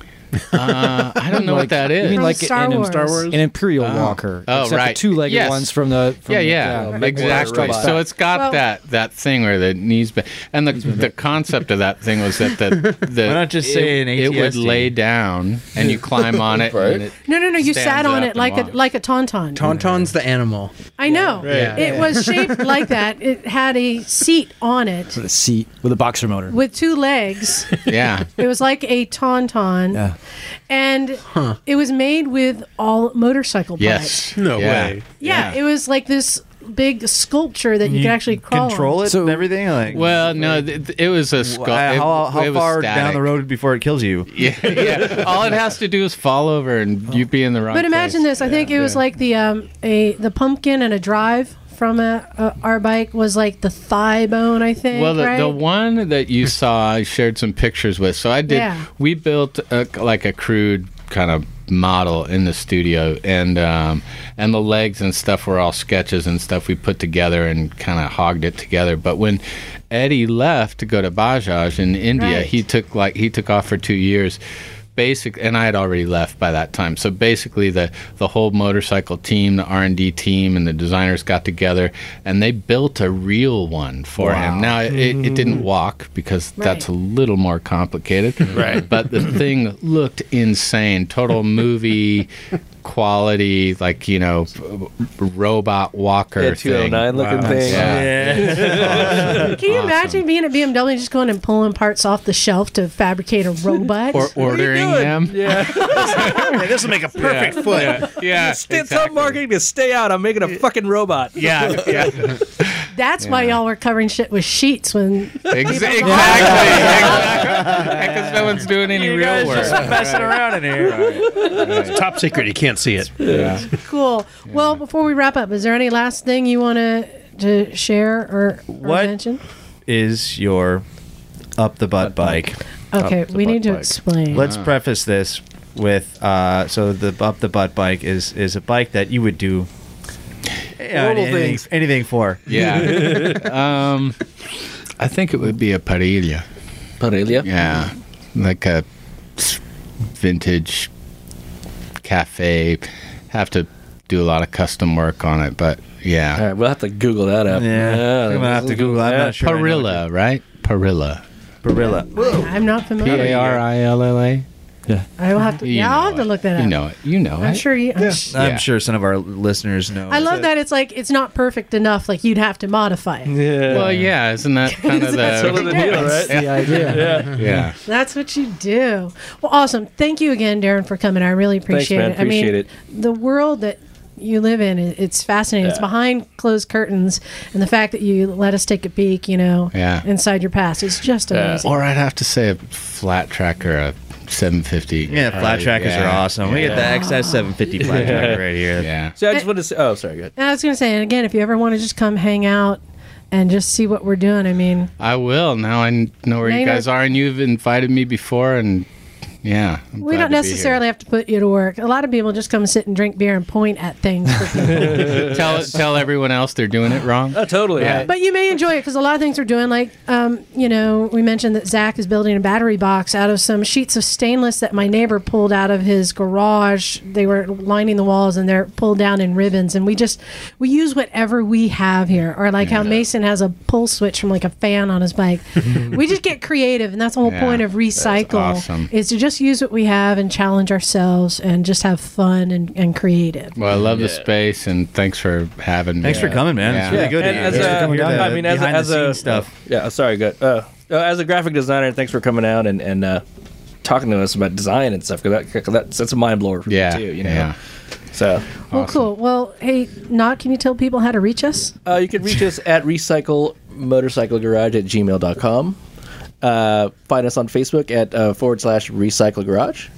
Uh, I don't know what that is. You mean like Star an, Wars. Star Wars? an Imperial Walker? Oh, except right. The two-legged Yes. ones from the. From yeah, the, yeah, Yeah, exactly. robot. So it's got Well- that that thing where the knees bend, and the the concept of that thing was that the the Why not just it, say an it would lay down and you climb on it. Right. and it No, no, no. You sat on it and like a like a tauntaun. Tauntaun's the animal. I know. Yeah. It was shaped like that. It had a seat on it with a seat with a boxer motor. with two legs. yeah. It was like a tauntaun, yeah. And it was made with all motorcycle parts. Yes. No Yeah. way. Yeah, it was like this big sculpture that you, could actually crawl control on. it So- and everything. Like, Well, no, th- th- it was a sculpture. skull. how, it, how it was far down the road before it kills you? Yeah, yeah. All it has to do is fall over and you'd be in the wrong. But imagine place. this. I think it was like the um a the pumpkin and a drive from a, a our bike was like the thigh bone. I think. Well, the, right? the one that you saw, I shared some pictures with. So I did. Yeah. We built a, like a crude kind of model in the studio, and um, and the legs and stuff were all sketches and stuff we put together and kind of hogged it together. But when Eddie left to go to Bajaj in India, Right. he took like he took off for two years. Basic, and I had already left by that time. So basically, the the whole motorcycle team, the R and D team, and the designers got together, and they built a real one for him. Now it, it mm-hmm. didn't walk because that's a little more complicated, right? But the thing looked insane, total movie quality, like you know, robot walker yeah, thing. 209 looking thing. Yeah. Can you imagine being at BMW just going and pulling parts off the shelf to fabricate a robot? Or ordering them. Yeah. this will make a perfect foot. Yeah, yeah. Stay, Tell marketing to stay out. I'm making a fucking robot. Yeah, yeah. That's why y'all were covering shit with sheets when Ex- exactly. Exactly. Because no one's doing any real work. Just messing around in here. It's top secret. You can't see it. Yeah. cool. Well, before we wrap up, is there any last thing you want to to share or, or What? mention? Is your up the butt bike? Okay, the we need to bike. explain. Let's preface this with uh, so the up the butt bike is is a bike that you would do yeah, Horrible anything, things. anything for. Yeah. um, I think it would be a parilla. Parelia. Yeah. Like a vintage cafe. Have to do a lot of custom work on it, but yeah. right, we'll have to Google that up. Yeah, I'm gonna have to Google. I'm not sure. Parilla, right? Parilla. what- Parilla. I'm not familiar. A R I L L A. I will have to. You Yeah, I'll have to look that up. You know it. You know I'm it. sure you. I'm sh- I'm Yeah. sure some of our listeners know. I love that it's like it's not perfect enough. Like you'd have to modify it. Yeah. Well, yeah, isn't that kind of That's Sort of the the deal, right? The idea. Yeah. yeah? That's what you do. Well, awesome. Thank you again, Darren, for coming. I really appreciate man. it. I mean, Appreciate it. the world that you live in it's fascinating. It's behind closed curtains, and the fact that you let us take a peek, you know, Yeah. inside your past, is just Yeah. amazing. Or I'd have to say a flat track or a 750. Yeah, flat trackers yeah. are awesome. We get the XS 750 flat tracker right here. Yeah. So I just want to say. Oh, sorry. Go ahead. I was going to say, and again, if you ever want to just come hang out and just see what we're doing, I mean, I will. Now I know where Now you you know- guys are, and you've invited me before, and Yeah. I'm We don't to be here. necessarily have to put you to work. A lot of people just come sit and drink beer and point at things. For people. tell tell everyone else they're doing it wrong. Oh, totally. Yeah. but you may enjoy it because a lot of things we're doing, like, um, you know, we mentioned that Zach is building a battery box out of some sheets of stainless that my neighbor pulled out of his garage. They were lining the walls and they're pulled down in ribbons. And we just, we use whatever we have here. Or like how Mason has a pull switch from like a fan on his bike. we just get creative. And that's the whole Yeah, point of recycle awesome. is to just use what we have and challenge ourselves and just have fun and, and creative. Well, I love the space and thanks for having me. Thanks for coming, man. It's Yeah. really good. And to as Thanks for a, coming. I mean, as a, as a stuff. Yeah, sorry, good. Uh, uh, as a graphic designer, thanks for coming out and and uh, talking to us about design and stuff. Because that, 'cause that's that's a mind blower for Yeah, me too. You know. yeah. So Well, cool. Well, hey, Not, can you tell people how to reach us? uh, you can reach us at recycle motorcycle garage at gmail.com. Uh, find us on Facebook at uh, forward slash recycle garage.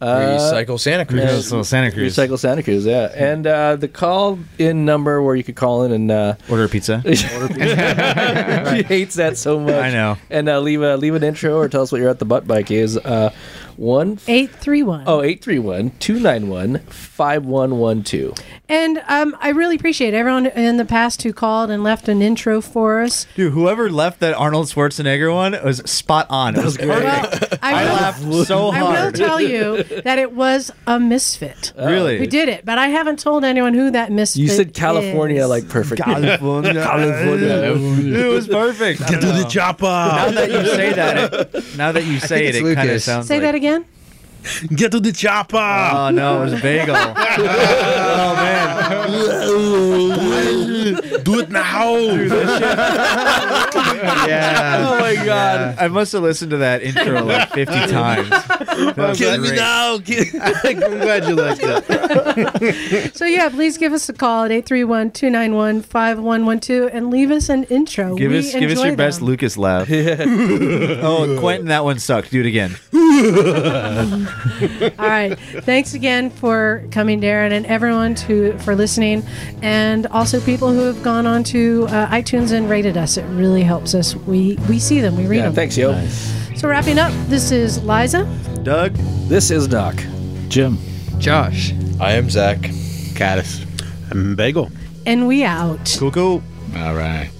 Recycle Santa Cruz. Yeah, so Santa Cruz. Recycle Santa Cruz, yeah. And uh, the call in number where you could call in and uh, Order a pizza. she hates that so much. I know. And uh, leave a leave an intro or tell us what you're at the butt bike is. Uh, one 831. oh eight three one two nine one five one one two. And um, I really appreciate everyone in the past who called and left an intro for us. Dude, whoever left that Arnold Schwarzenegger one was spot on. It was perfect. Well, I, I laughed so I will hard. Tell you that it was a misfit oh. Really? who did it, but I haven't told anyone who that misfit You said California is. like perfect. California. California. it was perfect. Get to the chopper. Now that you say that, it, now that you say it, it kind of Lucas. sounds Say like. that again. Get to the chopper. Oh no, it was bagel. oh man, Do it now. Yeah. Oh my god. I must have listened to that intro like 50 times. That was Kill me now. I'm glad you liked it. So yeah, please give us a call at 831-291-5112 and leave us an intro. Give We us, give us enjoy your best. Lucas laugh. oh, Quentin, that one sucked. Do it again. All right. Thanks again for coming, Darren, and everyone to for listening, and also people who have gone on to uh, iTunes and rated us. It really helps us. We we see them. We read Yeah, them. thanks, yo. So wrapping up, this is Liza. Doug. This is Doc. Jim. Josh. I am Zach. Caddis. I'm bagel. and we out. Cool, cool. All right.